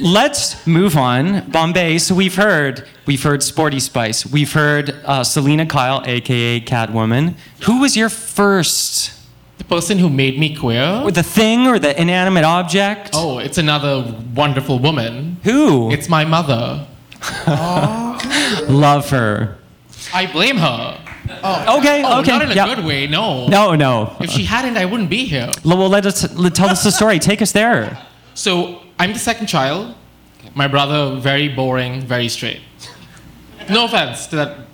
let's move on. Bombay. So we've heard we've heard Sporty Spice. We've heard uh, Selina Kyle, aka Catwoman. Who was your first? The person who made me queer. Or the thing or the inanimate object? Oh, it's another wonderful woman. Who? It's my mother. Love her. I blame her. Okay. Oh, okay. not in a yeah. good way. No. No, no. If she hadn't, I wouldn't be here. L- Well, let us let, tell us the story. Take us there. So I'm the second child. My brother, very boring, very straight. No offense to that.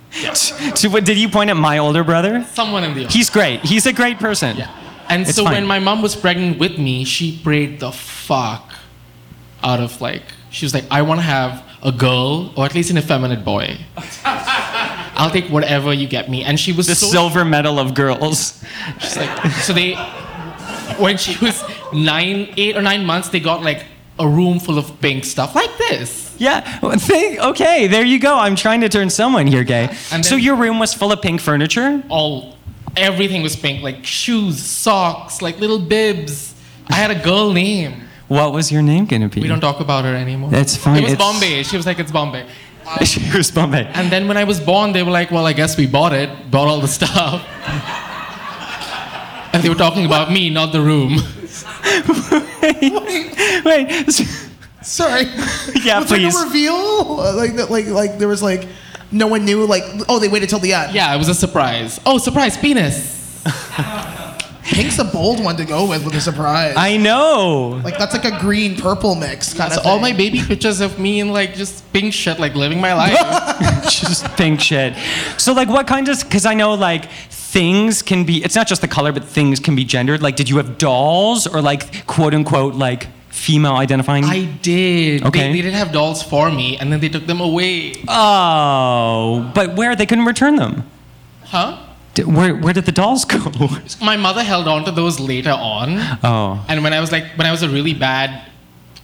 So, what, did you point at my older brother? Someone in the audience. He's great. He's a great person. Yeah. And It's so fine. when my mom was pregnant with me, she prayed the fuck out of like, she was like, I want to have a girl or at least an effeminate boy. I'll take whatever you get me. And she was The so silver medal of girls. She's like, so they, when she was nine, eight or nine months, they got like a room full of pink stuff like this. Yeah. Think, okay, there you go. I'm trying to turn someone here gay. And so your room was full of pink furniture? All, everything was pink, like shoes, socks, like little bibs. I had a girl name. What was your name gonna be? We don't talk about her anymore. That's fine, It was it's- Bombay. She was like, it's Bombay. she was Bombay. And then when I was born, they were like, well, I guess we bought it, bought all the stuff. and they were talking about me, not the room. Wait. wait. Sorry. Yeah, was please. Like a reveal? Like, like, like there was like, no one knew. Like, oh, they waited till the end. Yeah, it was a surprise. Oh, surprise, penis. Pink's a bold one to go with with a surprise. I know. like that's like a green purple mix kind of. all my baby pictures of me in like just pink shit, like living my life. just pink shit. So like what kind of cuz I know like things can be it's not just the color but things can be gendered. Like did you have dolls or like quote unquote like female identifying? I did. Okay. They, they didn't have dolls for me, and then they took them away. oh, but where they couldn't return them? Huh? Did, where where did the dolls go? My mother held on to those later on. oh. And when I was like, when I was a really bad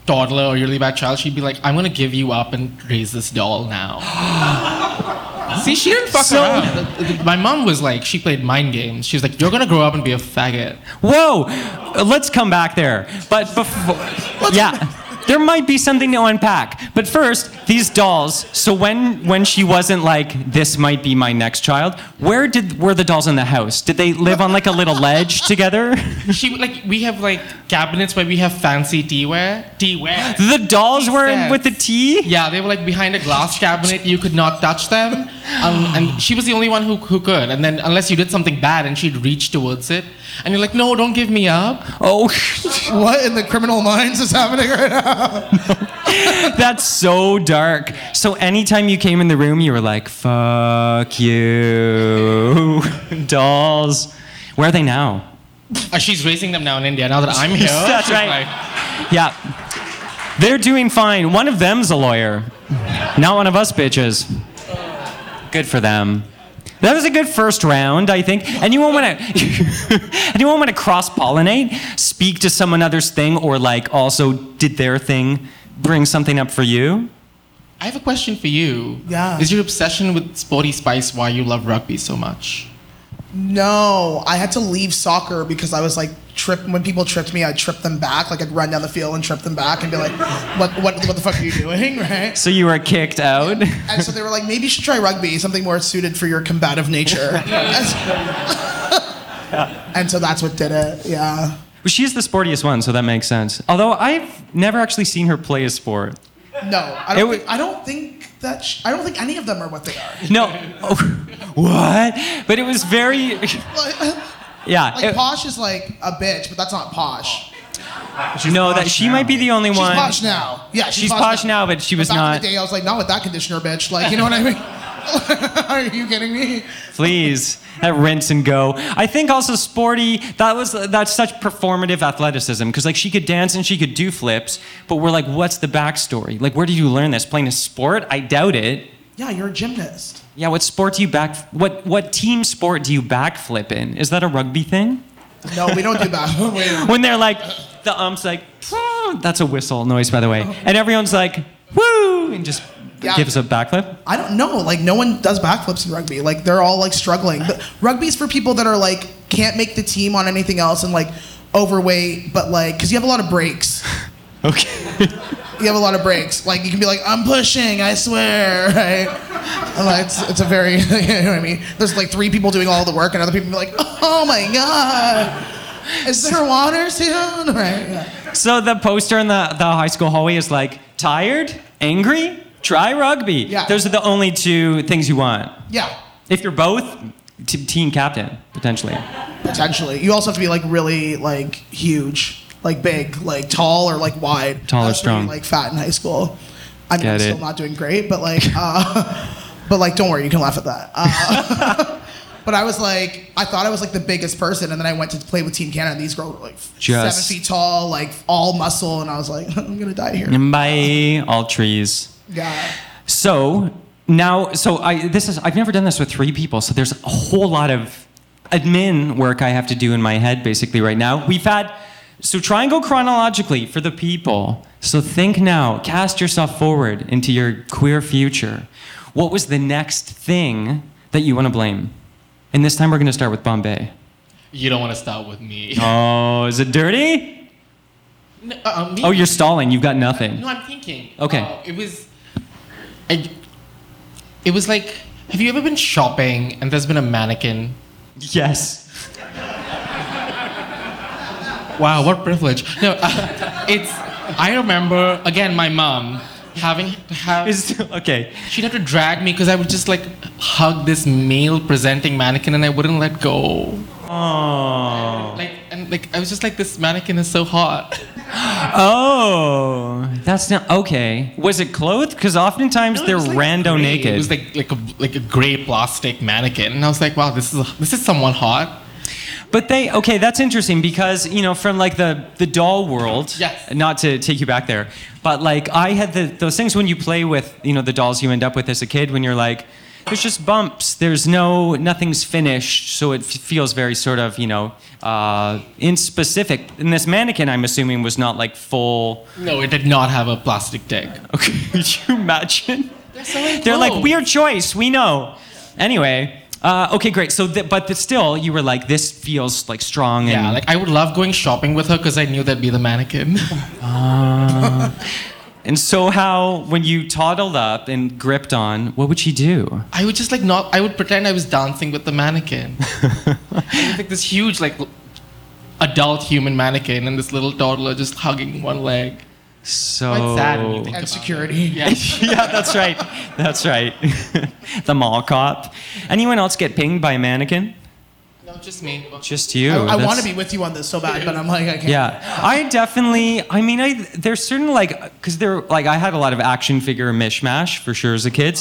toddler or really bad child, she'd be like, I'm gonna give you up and raise this doll now. See, she didn't fuck So- around. My mom was like, she played mind games. She was like, you're gonna grow up and be a faggot. Whoa, let's come back there. But before, yeah, there might be something to unpack. But first, these dolls. So when when she wasn't like, this might be my next child, where did were the dolls in the house? Did they live on like a little ledge together? She like we have like cabinets where we have fancy teaware. Teaware. The dolls were in with the tea. Yeah, they were like behind a glass cabinet. You could not touch them. Um, and she was the only one who, who could. And then, unless you did something bad and she'd reach towards it. And you're like, no, don't give me up. Oh, what in the criminal minds is happening right now? that's so dark. So anytime you came in the room, you were like, "Fuck you, dolls." Where are they now? Uh, she's raising them now in India. Now that I'm here. That's right. like, Yeah. They're doing fine. One of them's a lawyer. Not one of us bitches. Good for them. That was a good first round, I think. Anyone want to anyone want to cross pollinate, speak to someone else's thing, or like also did their thing, bring something up for you? I have a question for you. Yeah. Is your obsession with Sporty Spice why you love rugby so much? No, I had to leave soccer because I was like trip when people tripped me, I'd trip them back. Like I'd run down the field and trip them back and be like, "What, what, what the fuck are you doing?" Right? So you were kicked out. And so they were like, "Maybe you should try rugby, something more suited for your combative nature." and so that's what did it. Yeah. Well, she's the sportiest one, so that makes sense. Although I've never actually seen her play a sport. No, I don't. think, I don't think that. Sh- I don't think any of them are what they are. No, oh, what? But it was very, yeah. Like it- posh is like a bitch, but that's not posh. no, that she might be the only She's one. She's posh now. Yeah, she's, She's posh now, but she was back not. In the day, I was like, not with that conditioner, bitch. Like, you know what I mean? Are you kidding me? Please, that rinse and go. I think also sporty. That was that's such performative athleticism because like she could dance and she could do flips, but we're like, what's the backstory? Like, where did you learn this? Playing a sport? I doubt it. Yeah, you're a gymnast. Yeah, what sport do you back? What what team sport do you backflip in? Is that a rugby thing? No, we don't do that. When they're like, the ump's like, that's a whistle noise, by the way, and everyone's like, woo, and just Yeah. gives a backflip. I don't know. Like no one does backflips in rugby. Like they're all like struggling. But rugby's for people that are like can't make the team on anything else and like overweight, but like because you have a lot of breaks. Okay. You have a lot of breaks. Like you can be like, I'm pushing, I swear, right? And, like, it's, it's a very, you know what I mean? There's like three people doing all the work, and other people be like, oh my god, is there water soon? Right? Yeah. So the poster in the, the high school hallway is like, tired, angry, try rugby. Yeah. Those are the only two things you want. yeah, If you're both, t- team captain, potentially. potentially. You also have to be like really like huge, like big, like tall or like wide. Tall or strong. like fat in high school. I mean, Get I'm still not doing great, but like, uh, but like, don't worry, you can laugh at that. Uh, but I was like, I thought I was like the biggest person, and then I went to play with Team Canada. and These girls were like Just- seven feet tall, like all muscle, and I was like, I'm gonna die here. Bye, all trees. Yeah. So now, so I this is I've never done this with three people, so there's a whole lot of admin work I have to do in my head basically right now. We've had so try and go chronologically for the people. So think now, cast yourself forward into your queer future. What was the next thing that you want to blame? And this time we're going to start with Bombay. You don't want to start with me. Oh, is it dirty? No, uh, me? Oh, you're stalling. You've got nothing. No, I'm thinking. Okay. Uh, it was. I, it was like. Have you ever been shopping and there's been a mannequin? Yes. Wow, what privilege. No, uh, it's. I remember again my mom having to have. Is okay. She'd have to drag me because I would just like hug this male presenting mannequin and I wouldn't let go. Oh. Like and like I was just like this mannequin is so hot. Oh, that's not okay. Was it clothed? Because oftentimes No, they're was, like, rando gray. naked. It was like like a like a gray plastic mannequin, and I was like, wow, this is this is someone hot. but they okay. That's interesting because you know from like the the doll world. Yes. Not to take you back there, but like I had the those things when you play with you know the dolls you end up with as a kid when you're like. There's just bumps. There's no, nothing's finished, so it f- feels very sort of, you know, uh, in specific. And this mannequin, I'm assuming, was not like full. No, it did not have a plastic dick. Okay, could you imagine? so They're like weird choice. We know. Anyway, uh, okay, great. So, th- but th- still, you were like, this feels like strong. And, Yeah, like I would love going shopping with her because I knew that'd be the mannequin. and so, how when you toddled up and gripped on, what would she do? I would just like not. I would pretend I was dancing with the mannequin. like this huge like adult human mannequin and this little toddler just hugging one leg. So Quite sad when you think And security. it. Yeah. yeah, that's right. That's right. the mall cop. Anyone else get pinged by a mannequin? No, just me. Just you. I, I want to be with you on this so bad, but I'm like, I can't. Yeah, I definitely. I mean, I there's certain like because there like I had a lot of action figure mishmash for sure as a kid.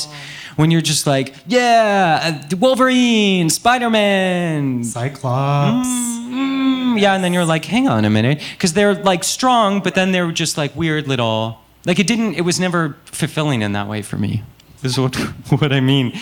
When you're just like, yeah, uh, Wolverine, Spider Man, Cyclops. mm, yeah, and then you're like, hang on a minute, because they're like strong, but then they're just like weird little. Like it didn't. It was never fulfilling in that way for me. Is what what I mean.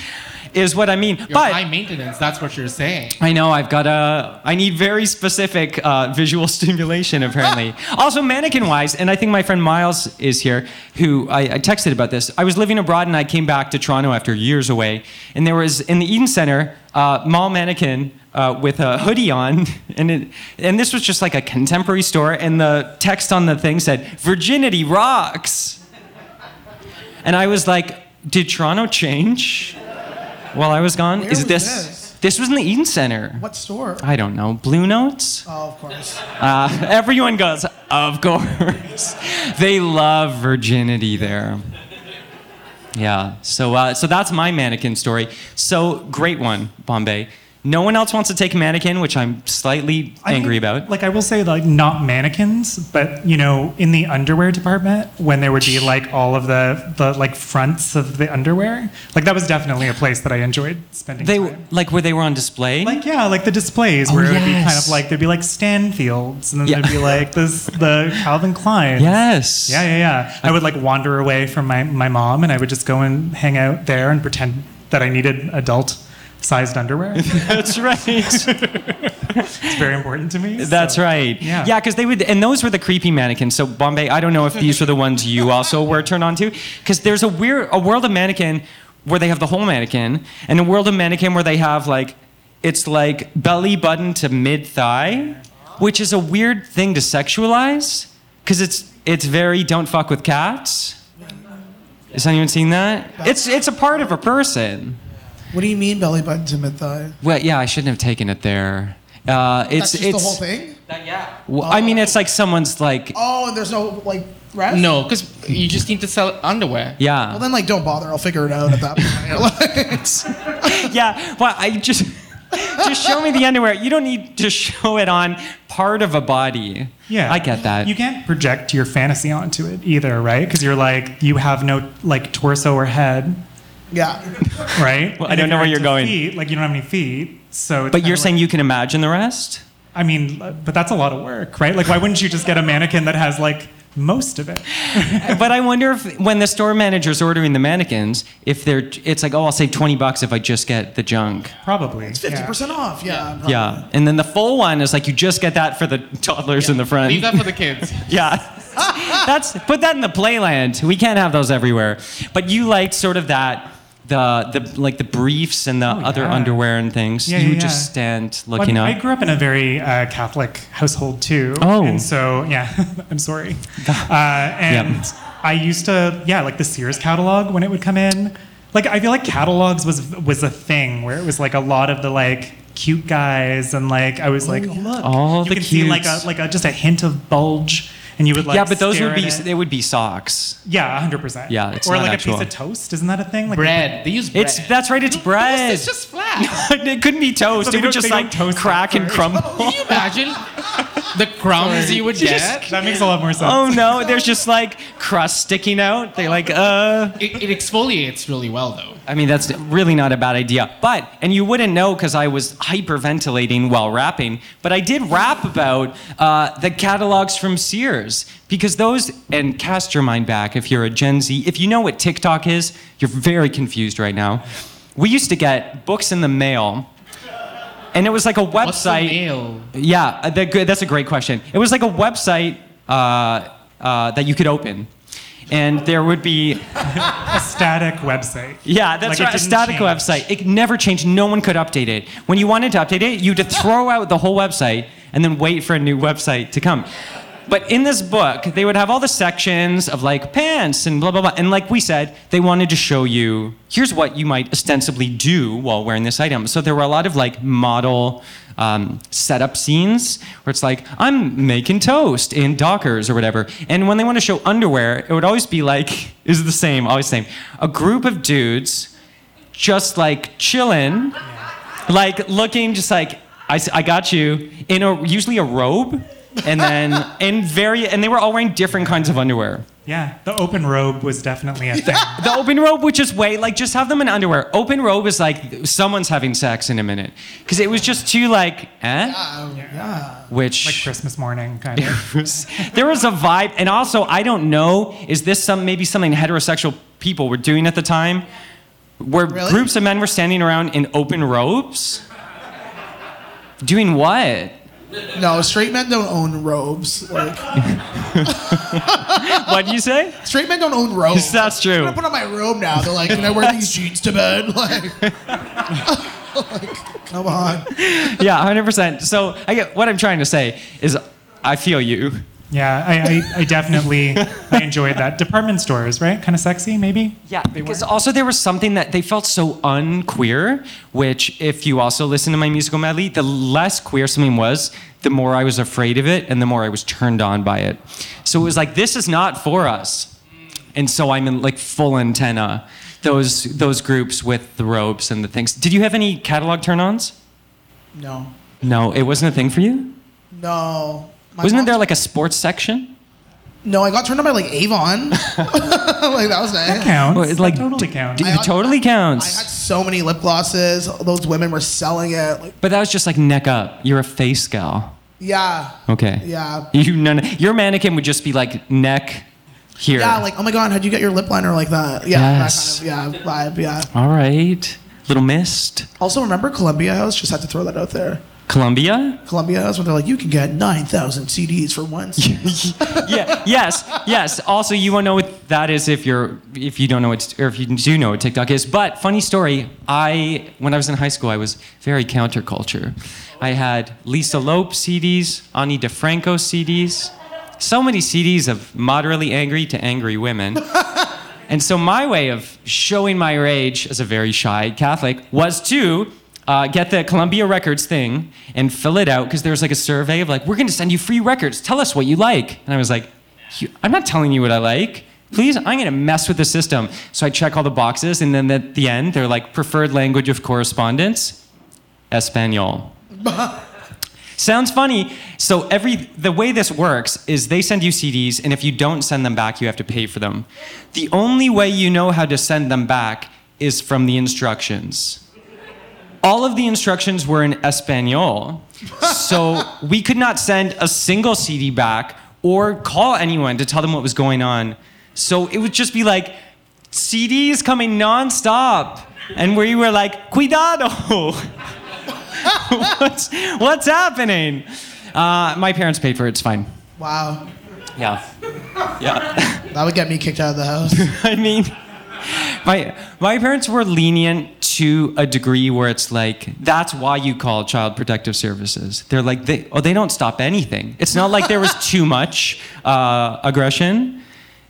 Is what I mean. You're but high maintenance. That's what you're saying. I know I've got a. I need very specific uh, visual stimulation apparently. also mannequin wise, and I think my friend Miles is here, who I, I texted about this. I was living abroad and I came back to Toronto after years away, and there was in the Eaton Centre uh, mall mannequin. Uh, with a hoodie on, and it, and this was just like a contemporary store, and the text on the thing said "Virginity rocks," and I was like, "Did Toronto change while I was gone? Where Is was this this? this was in the Eaton Centre. What store? I don't know. Bluenotes? Oh, of course. Uh, everyone goes, of course. they love virginity there. Yeah. So, uh, so that's my mannequin story. So great one, Bombay. No one else wants to take mannequin, which I'm slightly I angry think, about. Like I will say, like not mannequins, but you know, in the underwear department, when there would be like all of the the like fronts of the underwear, like that was definitely a place that I enjoyed spending They time. like where they were on display. Like yeah, like the displays Oh, where it would be kind of like there'd be like Stanfields, and then Yeah. there'd be like this the Calvin Klein. yes. Yeah, yeah, yeah. I would like wander away from my, my mom and I would just go and hang out there and pretend that I needed adult sized underwear. That's right. it's very important to me. That's so- right. Yeah. Yeah, because they would, and those were the creepy mannequins. So Bombay, I don't know if these were the ones you also were turned on to, because there's a weird, a world of mannequin where they have the whole mannequin, and a world of mannequin where they have like, it's like belly button to mid thigh, which is a weird thing to sexualize, because it's it's very don't fuck with cats. Has anyone seen that? It's it's a part of a person. What do you mean belly button to mid thigh? Well, yeah, I shouldn't have taken it there. Uh, it's That's just it's the whole thing. Well, I mean, it's like someone's like, Oh, and there's no like rest. No, because you just need to sell underwear. yeah, Well, then like don't bother. I'll figure it out at that point. yeah. Well, I just just show me the underwear. You don't need to show it on part of a body. Yeah, I get that. You can't project your fantasy onto it either, right? Because you're like you have no like torso or head, yeah. right? Well, I don't if know where into you're going. Feet, like you don't have any feet, so. It's but you're saying like- you can imagine the rest? I mean, but that's a lot of work, right? Like, why wouldn't you just get a mannequin that has like most of it? but I wonder if when the store manager's ordering the mannequins, if they're, it's like, oh, I'll save twenty bucks if I just get the junk. Probably. It's fifty percent off. Yeah. probably. Yeah, and then the full one is like you just get that for the toddlers in the front. Leave that for the kids. Yeah. That's put that in the playland. We can't have those everywhere. But you liked sort of that the the like the briefs and the other yeah. underwear and things. Yeah, you yeah, would just stand Well, looking mean, I grew up in a very uh, Catholic household too. Oh. And so, yeah, I'm sorry. Uh, and I used to, yeah, like the Sears catalog when it would come in. Like, I feel like catalogs was was a thing where it was like a lot of the like cute guys and like I was like, oh, look, All you the can see like a like a just a hint of bulge, and you would like yeah, but those would be it. they would be socks. yeah, hundred percent. Yeah, it's or not like actual. a piece of toast. Isn't that a thing? Like Bread. They use bread. It's that's right. It's bread. It's just flat. it couldn't be toast. So it would just like toast crack and crumble. Can you imagine the crumbs you would get? That makes a lot more sense. Oh no, there's just like crust sticking out. They're like, uh. It, it exfoliates really well, though. I mean, that's really not a bad idea. But, and you wouldn't know because I was hyperventilating while rapping, but I did rap about uh, the catalogs from Sears because those, and cast your mind back if you're a Gen Z, if you know what TikTok is, you're very confused right now. We used to get books in the mail. And it was like a website. What's the mail? Yeah, uh, that that's a great question. It was like a website uh, uh, that you could open. And there would be a static website. yeah, that's Like, right. A static change. website. It never changed. No one could update it. When you wanted to update it, you had to throw out the whole website and then wait for a new website to come. But in this book, they would have all the sections of like pants and blah, blah, blah. And like we said, they wanted to show you here's what you might ostensibly do while wearing this item. So there were a lot of like model um, setup scenes where it's like, I'm making toast in Dockers or whatever. And when they want to show underwear, it would always be like, is the same, always same. A group of dudes just like chilling, like looking just like, I, I got you, in a usually a robe. And then in very, and they were all wearing different kinds of underwear. Yeah, the open robe was definitely a thing. The open robe, which is way like just have them in underwear. Open robe is like someone's having sex in a minute because it was just too like, eh? Yeah. Which like Christmas morning, kind of. was- there was a vibe, and also I don't know, is this some maybe something heterosexual people were doing at the time, where Really? groups of men were standing around in open robes, doing what? No, straight men don't own robes. Like, What do you say? straight men don't own robes. That's true. I'm gonna put on my robe now. They're like, can I wear these jeans to bed? Like, like, come on. Yeah, hundred percent. So I get what I'm trying to say is, I feel you. Yeah, I, I, I definitely I enjoyed that. Department stores, right? Kind of sexy, maybe. Yeah, because also there was something that they felt so unqueer, which if you also listen to my musical medley, the less queer something was, the more I was afraid of it and the more I was turned on by it. So it was like, this is not for us. And so I'm in like full antenna. Those those groups with the robes and the things. Did you have any catalog turn-ons? No, No, it wasn't a thing for you? no. My Wasn't there like a sports section? No, I got turned on by like Avon. like that was nice. Counts. Well, it's like- that totally counts. D- I it had- totally I had counts. so many lip glosses. Those women were selling it. Like, But that was just like neck up. You're a face gal. yeah, Okay. yeah, You none. Your mannequin would just be like neck here. yeah. Like, oh my god, how'd you get your lip liner like that? Yeah, Yes. that kind of yeah vibe. Yeah. All right. Little Mist, Also, remember Columbia House? Just had to throw that out there. Columbia. Columbia That's where they're like, you can get 9,000 CDs for one CD. yeah. Yes. Yes. Also, you won't know what that is if you're if you don't know what or if you do know what TikTok is. But funny story. I when I was in high school, I was very counterculture. I had Lisa Loeb CDs, Ani DiFranco CDs, so many CDs of moderately angry to angry women. And so my way of showing my rage as a very shy Catholic was to uh, get the Columbia Records thing and fill it out because there was like a survey of like, we're going to send you free records. Tell us what you like. And I was like, I'm not telling you what I like. Please, I'm going to mess with the system. So I check all the boxes, and then at the end, they're like preferred language of correspondence, Espanol. Sounds funny. So every the way this works is they send you CDs, and if you don't send them back, you have to pay for them. The only way you know how to send them back is from the instructions. All of the instructions were in Espanol, so we could not send a single CD back or call anyone to tell them what was going on. So it would just be like CDs coming nonstop, and we were like, "Cuidado." what's, what's happening? Uh, my parents paid for it. It's fine. wow. Yeah. Yeah. That would get me kicked out of the house. I mean, my, my parents were lenient to a degree where it's like, that's why you call Child Protective Services. They're like, they, oh, they don't stop anything. It's not like there was too much uh, aggression.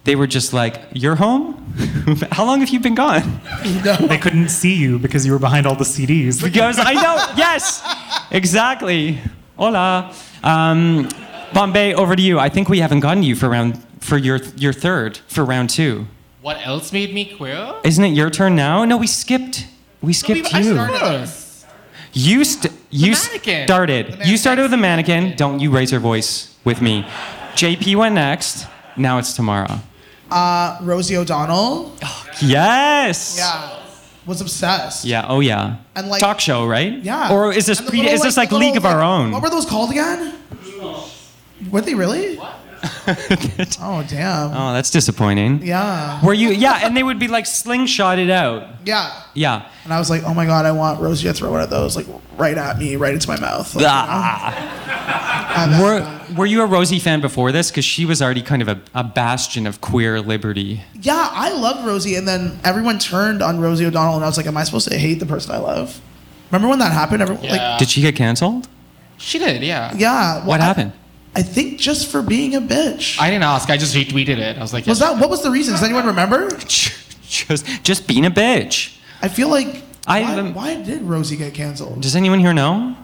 They were just like, you're home? How long have you been gone? They couldn't see you because you were behind all the CDs. Because I know, yes, exactly. Hola. Um, Bombay, over to you. I think we haven't gotten you for round for your your third for round two. What else made me queer? Isn't it your turn now? No, we skipped. We skipped I you. started. You st- you mannequin. started. You started with the mannequin. Don't you raise your voice with me. JP went next. Now it's Tamara. Uh, Rosie O'Donnell. Yes. Yeah. Was obsessed. Yeah. Oh yeah. And, like- talk show, right? Yeah. Or is this And the pre- little, is this like, the League little, of Our Own? What were those called again? Were they really? oh damn. Oh, that's disappointing. Yeah. Were you? Yeah, and they would be like slingshotted out. Yeah. Yeah. And I was like, oh my god, I want Rosie to throw one of those like right at me, right into my mouth. Like, you know? Ah. Were Were you a Rosie fan before this? Because she was already kind of a, a bastion of queer liberty. yeah, I loved Rosie, and then everyone turned on Rosie O'Donnell, and I was like, am I supposed to hate the person I love? Remember when that happened? Everyone, like, Yeah. Did she get canceled? She did, yeah. yeah. well, What happened? I think just for being a bitch. I didn't ask. I just retweeted it. I was like, was yes. that what was the reason? Does anyone remember? Just just being a bitch. I feel like I- why, um, why did Rosie get canceled? Does anyone here know?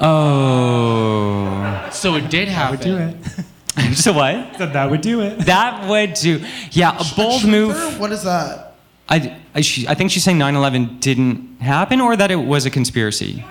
Oh. So it did happen. Would do it. so what? Said that would do it. That would do. Yeah, a bold move. What is that? I, I, she, I think she's saying 9/11 didn't happen, or that it was a conspiracy.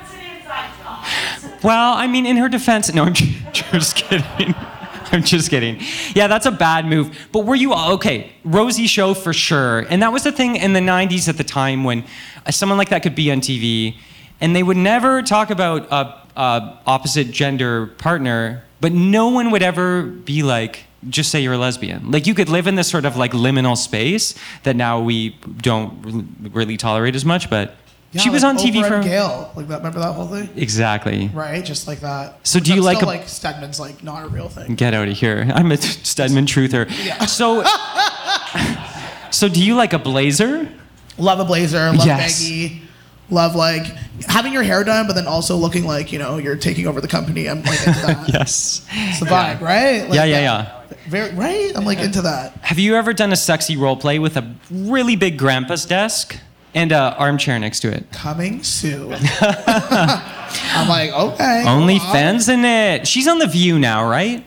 Well, I mean, in her defense, no, I'm just kidding. I'm just kidding. Yeah, that's a bad move. But were you okay? Rosie show for sure, and that was the thing in the '90s at the time when uh, someone like that could be on TV, and they would never talk about a, a opposite gender partner, but no one would ever be like, just say you're a lesbian. Like you could live in this sort of like liminal space that now we don't really tolerate as much, but. Yeah, she was like on TV Oprah for and Gayle. Like that. Remember that whole thing? exactly. Right, just like that. So do you that's like still, a- like Stedman's like not a real thing? Get out of here. I'm a Stedman truther. So, so do you like a blazer? Love a blazer. Love Yes. baggy. Love like having your hair done, but then also looking like you know you're taking over the company. I'm like into that. Yes. It's the vibe, right? Like yeah, yeah, yeah. Very right. I'm like into that. Have you ever done a sexy role play with a really big grandpa's desk and a armchair next to it? Coming soon. I'm like okay. Only go on. fans in it. She's on the View now, right?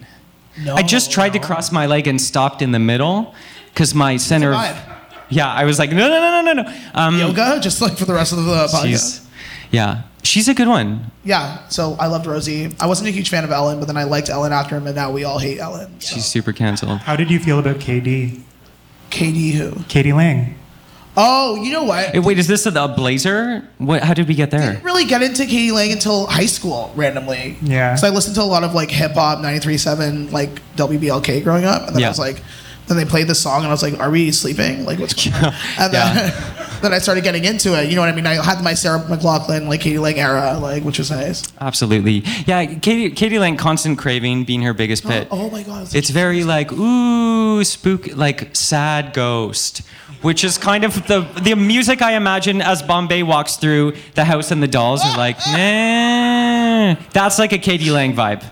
No, I just tried to cross my leg and stopped in the middle because my center. of- vibe. yeah, I was like, no, no, no, no, no, no. Um, yoga, just like for the rest of the podcast. she's, yeah, she's a good one. Yeah, so I loved Rosie. I wasn't a huge fan of Ellen, but then I liked Ellen after him, and now we all hate Ellen. So. She's super canceled. How did you feel about KD? Katie who? k.d. lang. Oh, you know what? Hey, wait, is this a, a blazer? What? How did we get there? I didn't really get into k.d. lang until high school randomly. Yeah. So I listened to a lot of like hip hop, 93.7, like WBLK growing up, and then Yeah. I was like, Then they played the song, and I was like, "Are we sleeping? Like, what's going on?" And then, then I started getting into it. You know what I mean? I had my Sarah McLachlan, like k.d. lang era, like which was nice. Absolutely. Yeah, Katie, k.d. lang, Constant Craving being her biggest oh, hit. Oh my god, It's very like, ooh, spook, like sad ghost, which is kind of the, the music I imagine as Bombay walks through the house and the dolls are like, nah. That's like a k.d. lang vibe,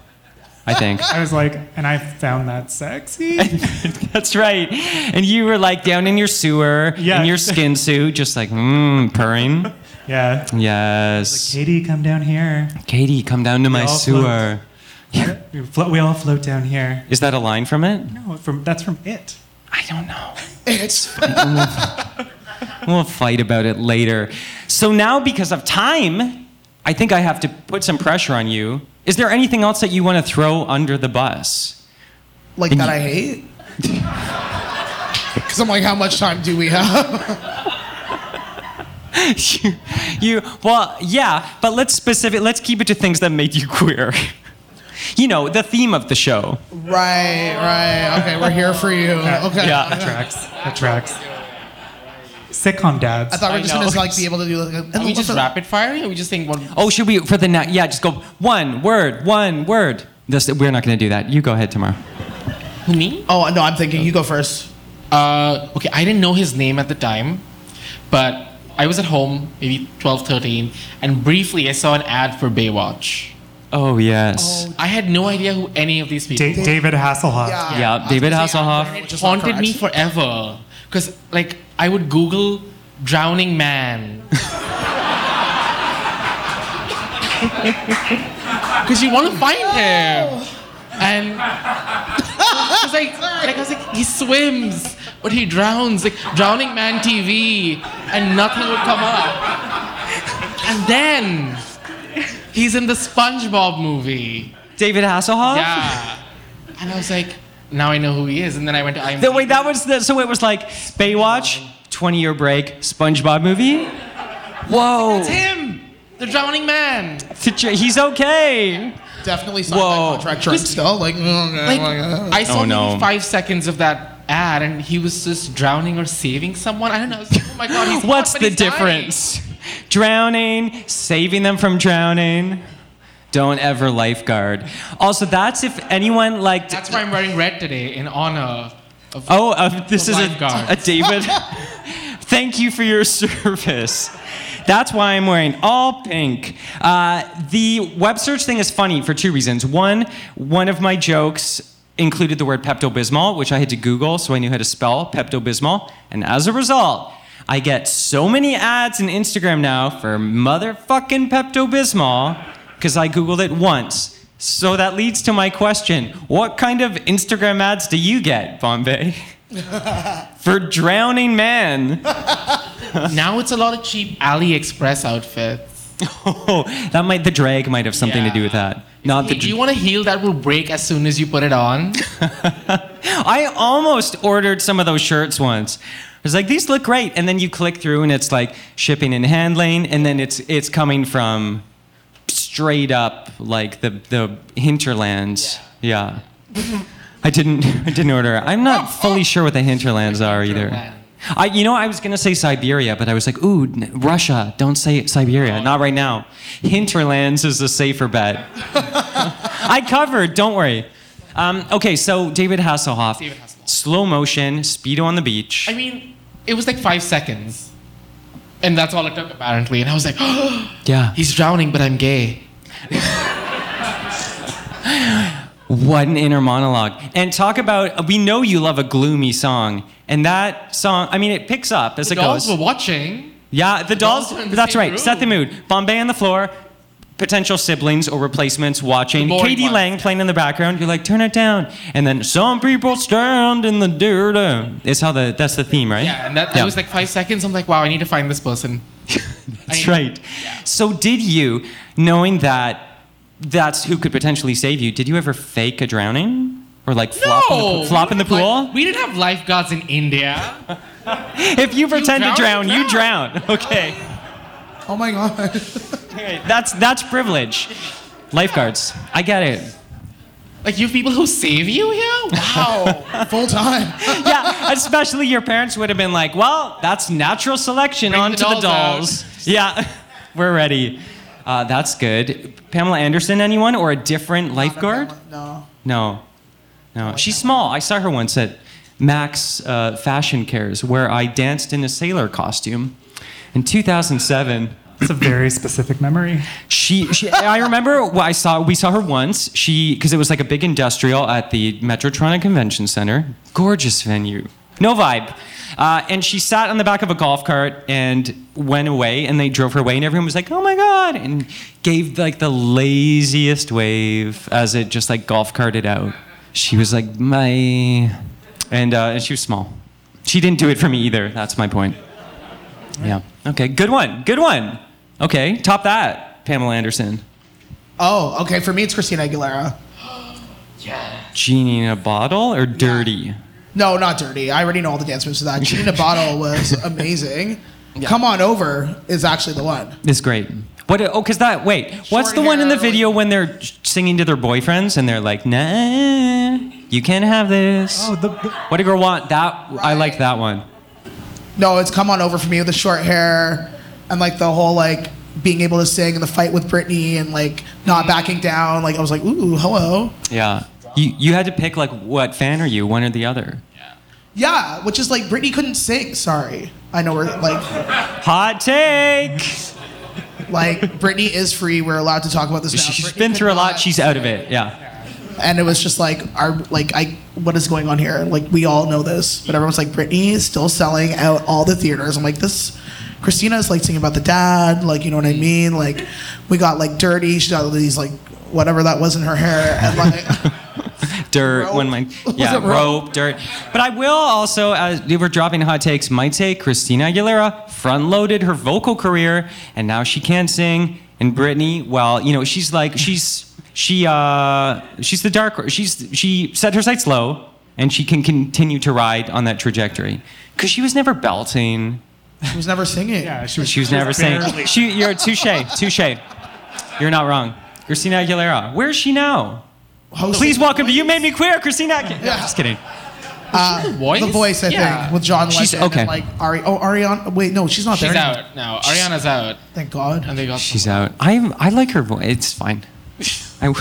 I think. I was like, and I found that sexy. That's right. And you were like down in your sewer Yeah. in your skin suit, just like, mmm, purring. yeah. Yes. Katie, come down here. Katie, come down to my all sewer. We float, we all float down here. Is that a line from it? No, from that's from it. I don't know. It's We'll fight about it later. So now, because of time, I think I have to put some pressure on you. Is there anything else that you want to throw under the bus? like that I hate. Because I'm like, how much time do we have? you, you, well, yeah, but let's specific. Let's keep it to things that made you queer. You know, the theme of the show. right, right. Okay, we're here for you. Okay. Yeah. That tracks. That tracks. Sitcom dads. I thought we I were just gonna know. like be able to do like. A, Are we just rapid firing? Or we just think one? Oh, should we for the next? Yeah, just go one word, one word. This, we're not going to do that. You go ahead Tamara. Who me? Oh no, I'm thinking. You go first. Uh, okay, I didn't know his name at the time, but I was at home, maybe 12, 13, and briefly I saw an ad for Baywatch. Oh yes. I had no idea who any of these people. Da- David Hasselhoff. Yeah. Yeah, David Hasselhoff. It haunted me forever. Because, like, I would Google drowning man. Because you want to find him. And I was like, like, I was like, he swims, but he drowns. Like, drowning man TV, and nothing would come up. And then he's in the SpongeBob movie. David Hasselhoff. Yeah. And I was like, now I know who he is. And then I went to IMDb. The, wait, that was the, so it was like Baywatch, 20 year break, SpongeBob movie. Whoa. It's him, the drowning man. He's okay. Definitely signed Whoa. that contract drunk still. Like, oh Like, like, I saw Oh, no. maybe five seconds of that ad, and he was just drowning or saving someone. I don't know. I was like, oh my god, he's hot, What's but the difference? dying. Drowning, saving them from drowning. Don't ever lifeguard. Also, that's if anyone like. That's why I'm wearing red today in honor of. Oh, uh, this is a, a David. Thank you for your service. That's why I'm wearing all pink. Uh, the web search thing is funny for two reasons. One, one of my jokes included the word Pepto Bismol, which I had to Google so I knew how to spell Pepto Bismol. And as a result, I get so many ads in Instagram now for motherfucking Pepto Bismol because I Googled it once. So that leads to my question What kind of Instagram ads do you get, Bombay? for drowning man. now it's a lot of cheap AliExpress outfits. Oh, that might the drag might have something to do with that. Not the. Hey, do you want a heel that will break as soon as you put it on? I almost ordered some of those shirts once. I was like, these look great, and then you click through, and it's like shipping and handling, and then it's it's coming from straight up like the the hinterlands. Yeah. I didn't I didn't order. I'm not fully sure what the hinterlands are either. I, you know, I was gonna say Siberia, but I was like, ooh, Russia. Don't say Siberia. Not right now. Hinterlands is a safer bet. I covered. Don't worry. Um, okay, so David Hasselhoff, David Hasselhoff. Slow motion, speedo on the beach. I mean, it was like five seconds. And that's all it took, apparently. And I was like, oh, yeah. he's drowning, but I'm gay. What an inner monologue. And talk about, we know you love a gloomy song. And that song, I mean, it picks up as The it dolls were watching. Yeah, the dolls, dolls the that's right. Set the mood. Bombay on the floor, potential siblings or replacements watching. Katie ones. Lang playing in the background. You're like, turn it down. And then some people stand in the dirt. Uh, is how the, that's the theme, right? Yeah, and that it was like five seconds. I'm like, wow, I need to find this person. That's right. So, did you, knowing that that's who could potentially save you, did you ever fake a drowning? Or like flop, in the, No, pool- flop in the we didn't have pool? li- we didn't have lifeguards in India. if you pretend to drown, drown, you you drown. Okay. Oh my god. That's, that's privilege. Lifeguards. I get it. Like you have people who save you here? Wow. Full time. yeah, especially your parents would have been like, well, that's natural selection Bring the onto the dolls dolls. Yeah, we're ready. Uh, that's good. Pamela Anderson, anyone? Or a different lifeguard? No. No. No. She's small. I saw her once at Max uh, Fashion Cares where I danced in a sailor costume in 2007. It's a very specific memory. She, she I remember I saw. We saw her once. She, because it was like a big industrial at the Metro Toronto Convention Center. Gorgeous venue. No vibe. Uh, and she sat on the back of a golf cart and went away, and they drove her away, and everyone was like, "Oh my god!" and gave like the laziest wave as it just like golf carted out. She was like, "My," and uh, and she was small. She didn't do it for me either. That's my point. Yeah. Okay. Good one. Good one. Okay. Top that, Pamela Anderson. Oh, okay. For me, it's Christina Aguilera. Genie in a bottle or dirty? No, not dirty. I already know all the dance moves to that. Genie in a bottle was amazing. Come on over is actually the one. It's great. What? Oh, cause that. Wait. What's Short the one in the hair, video when they're singing to their boyfriends and they're like, "Nah, you can't have this." Oh, the, What a girl want? That I liked that one. No, it's come on over for me with the short hair and like the whole like being able to sing and the fight with Britney and like not mm-hmm. backing down. Like I was like, ooh, hello. Yeah. You you had to pick like what fan are you, one or the other? Yeah, Yeah, which is like Britney couldn't sing. Sorry, I know we're like Hot take. like Britney is free. We're allowed to talk about this now. She's Britney been through a lot. She's out of it. Yeah. And it was just like our like I what is going on here? Like we all know this, but everyone's like Britney is still selling out all the theaters. I'm like this. Christina is like singing about the dad, like you know what I mean. Like we got like dirty. She got these like whatever that was in her hair, and like dirt Rope? when my yeah rope? rope dirt but i will also as we were dropping hot takes might say christina aguilera front loaded her vocal career and now she can't sing and Britney, well you know she's like she's she uh she's the dark she's she set her sights low and she can continue to ride on that trajectory because she was never belting she was never singing. yeah, she was, she was never saying barely- she you're touche touche you're not wrong christina aguilera where's she now Hosting Please welcome to Voice. You Made Me Queer, Christina. Aguilera. Yeah. Just kidding. Voice? The voice, I Yeah. think, with John Legend She's- okay. and like Ari. Oh, Ariana. Wait, no, she's not She's there. anymore. out now. Ariana's out. Thank God. And they got She's out. I I like her voice. It's fine. I,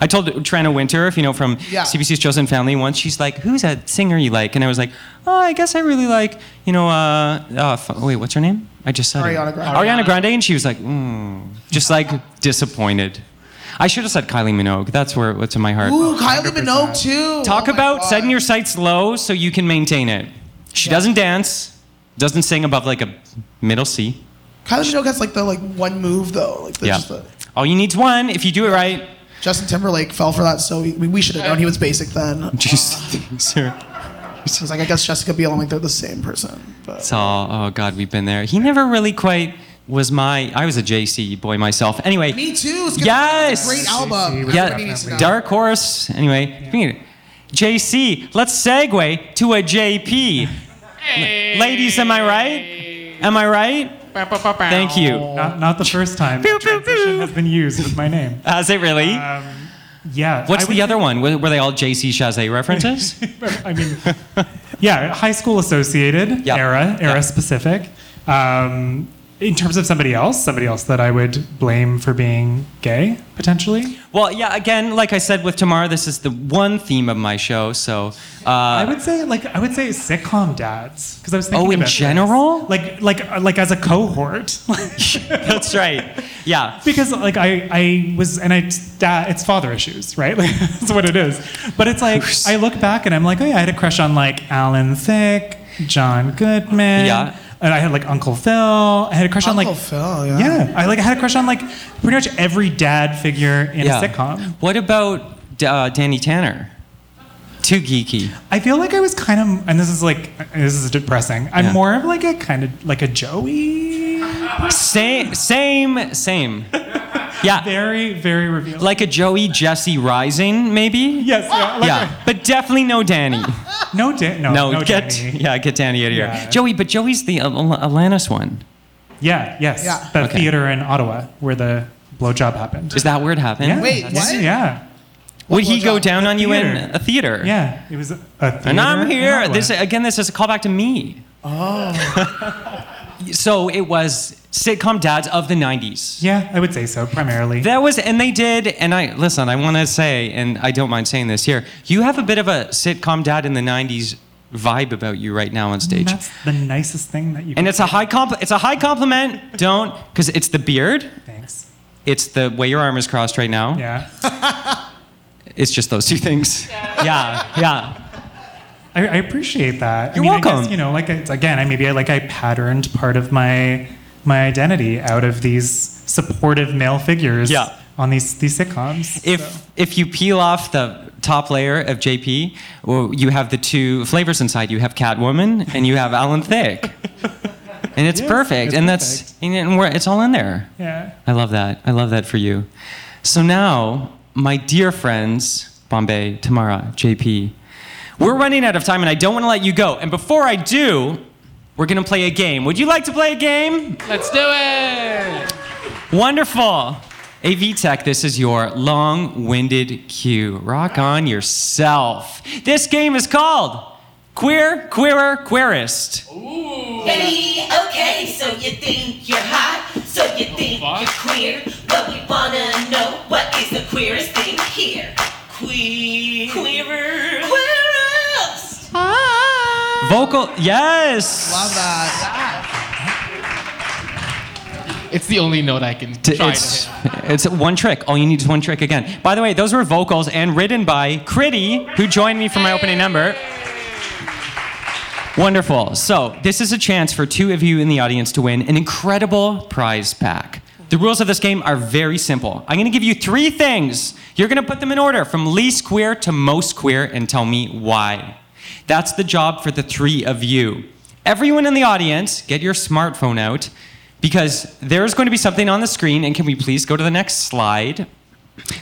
I told Trina Winter, if you know from Yeah. CBC's Chosen Family, once she's like, "Who's a singer you like?" And I was like, "Oh, I guess I really like, you know, uh, uh f- wait, what's her name? I just said Ariana. Grande. Ariana Grande, and she was like, mm, just like disappointed. I should have said Kylie Minogue. That's where what's in my heart. Ooh, Kylie Minogue too. Talk Oh about God. setting your sights low so you can maintain it. She doesn't dance, doesn't sing above like a middle C. Kylie Minogue has like the like one move though. Like Yeah. just the, All you need's one if you do it right. Justin Timberlake fell for that, so we, we should have known he was basic then. Just, uh, sir. I was like, I guess Jessica Biel. I'm like, they're the same person. But It's all, oh God, we've been there. He never really quite was my, I was a JC boy myself. Anyway. me too. Skip Yes. Great album. Yeah, Everybody needs to know. Dark Horse. Anyway, speaking of- JC, let's segue to a JP. Ladies, am I right? Am I right? Thank you. Not, not the first time Pew, that pew, transition pew. has been used with my name. Has it really? Yeah. What's the other say- one? Were, were they all JC Chasez references? I mean, yeah, high school associated Yeah. era, era Yeah. specific. Um, in terms of somebody else, somebody else that I would blame for being gay, potentially. well, yeah, again, like I said with Tamar, this is the one theme of my show. So, uh, I would say, like, I would say sitcom dads, because I was thinking. Oh, in about this. general? like, like, like as a cohort. that's right. Yeah. because like I, I was and I dad it's father issues right like that's what it is but it's like I look back and I'm like oh yeah I had a crush on like Alan Thicke John Goodman Yeah. And I had like Uncle Phil I had a crush on like Uncle like Phil, yeah. yeah I like I had a crush on like pretty much every dad figure in yeah. a sitcom What about uh, Danny Tanner? Too geeky. I feel like I was kind of and this is like this is depressing I'm Yeah. more of like a kind of like a Joey Same, same, same. Yeah. very very revealing Like a Joey Jesse Rising, maybe? yes yeah, like Yeah. But definitely no Danny. no Dan no No, no get Danny. yeah, get Danny out of here. Yeah. Joey, but Joey's the Al- Al- Alanis one. Yeah, yes. Yeah. The Okay. theater in Ottawa where the blowjob happened. Is that where it happened? yeah. Wait, that's- what? Yeah. Would he go down on you in Theater. a theater? Yeah, it was a theater. And I'm here. This again. This is a callback to me. Oh. So it was sitcom dads of the '90s. Yeah, I would say so primarily. That was, and they did. And I listen. I want to say, and I don't mind saying this here. You have a bit of a sitcom dad in the '90s vibe about you right now on stage. That's the nicest thing that you. And it's a high compl- It's a high compliment. Don't, because it's the beard. Thanks. It's the way your arm is crossed right now. Yeah. It's just those two things. Yeah, yeah. I, I appreciate that. You're I mean, welcome. guess, you know, like it's, again, I maybe I like I patterned part of my my identity out of these supportive male figures. Yeah. On these these sitcoms. If if you peel off the top layer of JP, well, you have the two flavors inside. You have Catwoman and you have Alan Thicke, and it's Yes, perfect. it's and that's and we're, it's all in there. Yeah. I love that. I love that for you. So now, my dear friends, Bombay, Tamara, JP, we're running out of time and I don't want to let you go. And before I do, we're going to play a game. Would you like to play a game? Let's do it. Wonderful. AV Tech, this is your long winded cue. Rock on yourself. This game is called Queer, Queerer, Queerest. Hey, okay, so you think you're hot, so you think you're queer, but we wanna know what is the queerest thing here? Queer, queerer, queerest. Ah. Vocal, yes. Love that. It's the only note I can T- try It's, to hit. it's one trick. All you need is one trick again. By the way, those were vocals and written by Critty, who joined me for my opening number. Wonderful. So, this is a chance for two of you in the audience to win an incredible prize pack. The rules of this game are very simple. I'm going to give you three things. You're going to put them in order from least queer to most queer and tell me why. That's the job for the three of you. Everyone in the audience, get your smartphone out because there's going to be something on the screen. And can we please go to the next slide?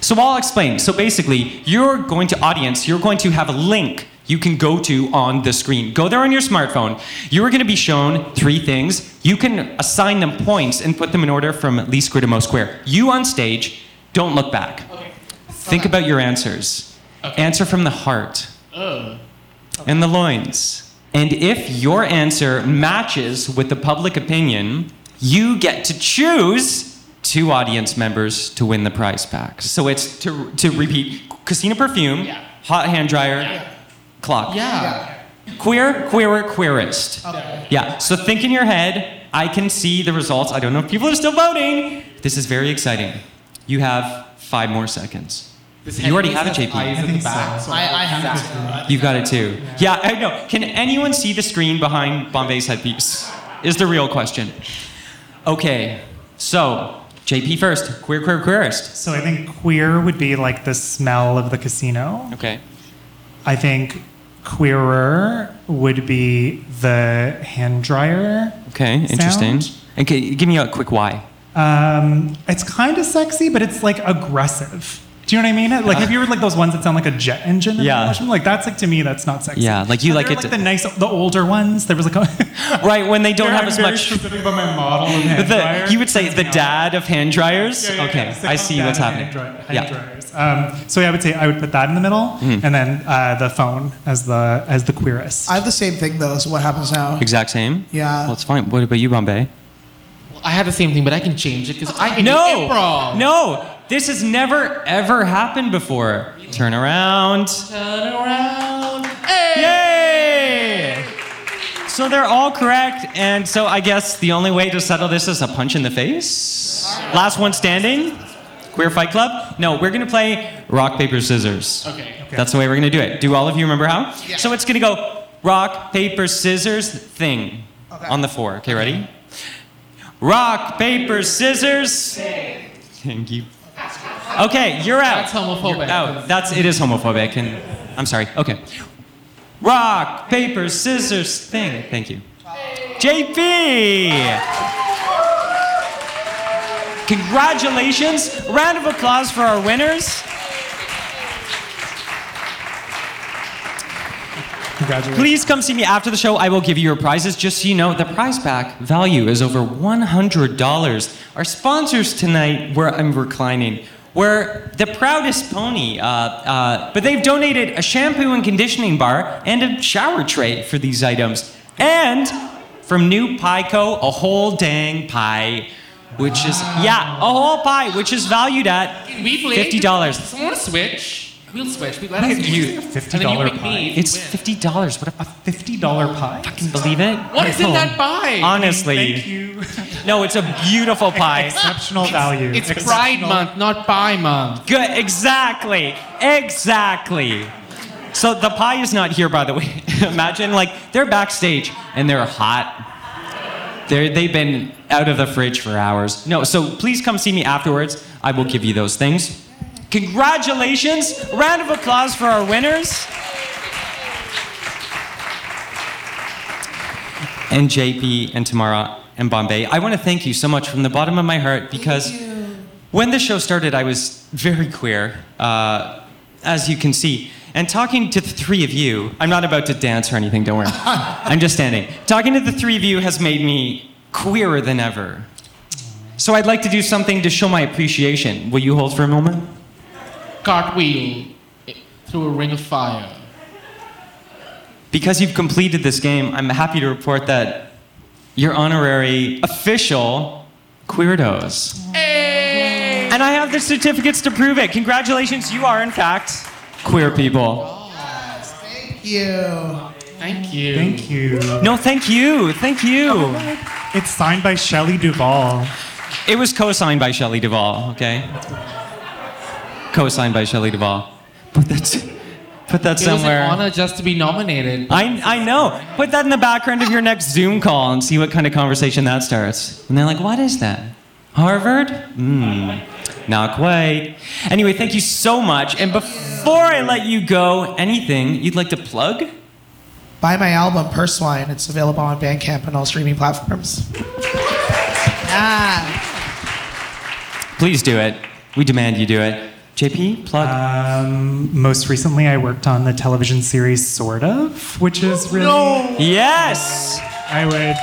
So I'll explain. So basically, you're going to audience, you're going to have a link you can go to on the screen. Go there on your smartphone. You are going to be shown three things. You can assign them points and put them in order from least square to most square. You on stage, don't look back. Think about your answers. Answer from the heart Ugh. and the loins. And if your answer matches with the public opinion, you get to choose two audience members to win the prize pack. So it's to, to repeat Casino Perfume, Hot Hand Dryer, Clock. Yeah. Queer, queerer, queerest. Okay. Yeah, so think in your head. I can see the results. I don't know if people are still voting. This is very exciting. You have five more seconds. This you already have headpiece it, JP. eyes at the back, so- I, I have You've got it too. Yeah, I know. Can anyone see the screen behind Bombay's headpiece? Is the real question. Okay, so JP first. Queer, queer, queerest. So I think queer would be like the smell of the casino. Okay. I think queerer would be the hand dryer. Okay, interesting. sound. Okay, give me a quick why. Um, it's kind of sexy, but it's like aggressive. Do you know what I mean? Like, have you heard like those ones that sound like a jet engine? Yeah. Like that's like to me, that's not sexy. Yeah, like you But like it like the nice, the older ones. There was like a Right, when they don't have I'm as much. specific about my model of hand The, dryer. you would say the dad of hand dryers? Yeah, okay, I see what's happening. Hand, dry- hand yeah. dryers. Um, so yeah, I would say I would put that in the middle, Mhm. and then uh, the phone as the as the queerest. I have the same thing though. So what happens now? Exact same? Yeah. Well, it's fine. What about you, Bombay? I have the same thing, but I can change it because I can No! improv. No! This has never, ever happened before. Turn around. Turn around. Hey! Yay! So they're all correct, and so I guess the only way to settle this is a punch in the face. Last one standing. Queer Fight Club. No, we're gonna play rock paper scissors. Okay. That's the way we're gonna do it. Do all of you remember how? So it's gonna go rock paper scissors thing on the four. Okay, ready? Rock paper scissors. Thank you. Okay, you're out. That's homophobic. Out. That's it is homophobic, and I'm sorry. Okay. Rock paper scissors thing. Thank you. JP. Congratulations. Round of applause for our winners. Congratulations. Please come see me after the show. I will give you your prizes. Just so you know, the prize pack value is over $100. Our sponsors tonight, where I'm reclining, We're the proudest pony, uh, uh, but they've donated a shampoo and conditioning bar and a shower tray for these items. And from New Pieco, a whole dang pie, which is, yeah, a whole pie, which is valued at We played. $50. Someone switch. We'll switch. We let Wait, us you- switch. $50 And then you pick pie. me. It's $50. What a Fifty dollar pie. fucking believe it? What is in that oh, pie? Honestly. Thank you. No, it's a beautiful pie. Exceptional value. It's Pride Exceptional- Month, not Pie Month. Good, exactly, exactly. So the pie is not here, by the way. Imagine like they're backstage and they're hot. They're, they've been out of the fridge for hours. No, so please come see me afterwards. I will give you those things. Congratulations! A round of applause for our winners. And JP and Tamara and Bombay, I want to thank you so much from the bottom of my heart because when the show started, I was very queer, uh, as you can see. And talking to the three of you, I'm not about to dance or anything, don't worry. I'm just standing. Talking to the three of you has made me queerer than ever. So I'd like to do something to show my appreciation. Will you hold for a moment? Cartwheel through a ring of fire. Because you've completed this game, I'm happy to report that you're honorary official queerdos. And I have the certificates to prove it. Congratulations, you are in fact queer people. Thank you. Thank you. Thank you. No, thank you. Thank you. It's signed by Shelley Duvall. It was co-signed by Shelley Duvall, okay? Co-signed by Shelley Duvall. Put that, put that It was somewhere. an honor just to be nominated. I, I know. Put that in the background of your next Zoom call and see what kind of conversation that starts. And they're like, what is that? Harvard? Hmm, not quite. Anyway, thank you so much. And before I let you go, anything you'd like to plug? Buy my album, Purse Wine. It's available on Bandcamp and all streaming platforms. Ah. Please do it. We demand you do it. JP, plug. Um, most recently, I worked on the television series Sort of, which is really. yes! I would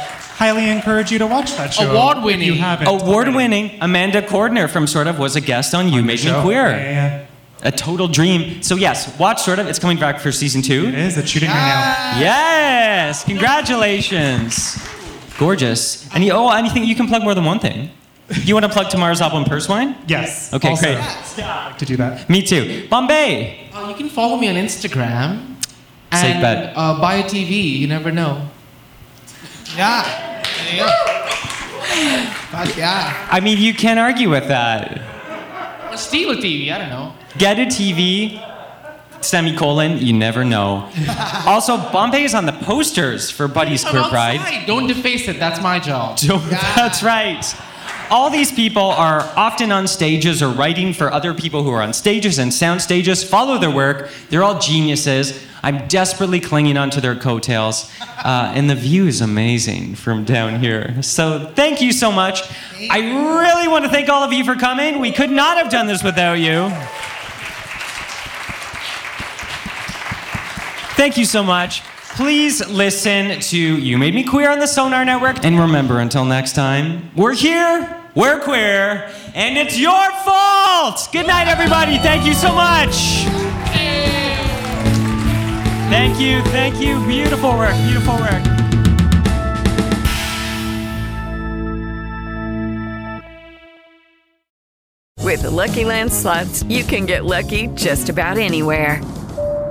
highly encourage you to watch that show. Award-winning. You haven't. Award-winning Amanda Cordner from Sort of was a guest on You Made Me. Queer. Yeah, yeah, A total dream. So yes, watch Sort of. It's coming back for season two. yeah. It is. It's shooting right now. Yes! Congratulations! Gorgeous. And you, oh, anything you can plug more than one thing. You want to plug Tamara's album, Purse Wine? Yes. Okay, also, great. I like to do that. Me too. Bombay. Uh, you can follow me on Instagram. Safe And bet. uh, buy a TV. You never know. Yeah. There you go. Fuck yeah. I mean, you can't argue with that. Or steal a TV. I don't know. Get a TV. Semicolon. You never know. also, Bombay is on the posters for Buddy's I'm Queer Pride. outside. Don't deface it. That's my job. That's right. All these people are often on stages or writing for other people who are on stages and sound stages. Follow their work. They're all geniuses. I'm desperately clinging onto their coattails. Uh, and the view is amazing from down here. So thank you so much. I really want to thank all of you for coming. We could not have done this without you. Thank you so much. Please listen to You Made Me Queer on the Sonar Network. And remember, until next time, we're here, we're queer, and it's your fault. Good night, everybody. Thank you so much. Thank you, thank you. Beautiful work, beautiful work. With the Lucky Land slots, you can get lucky just about anywhere.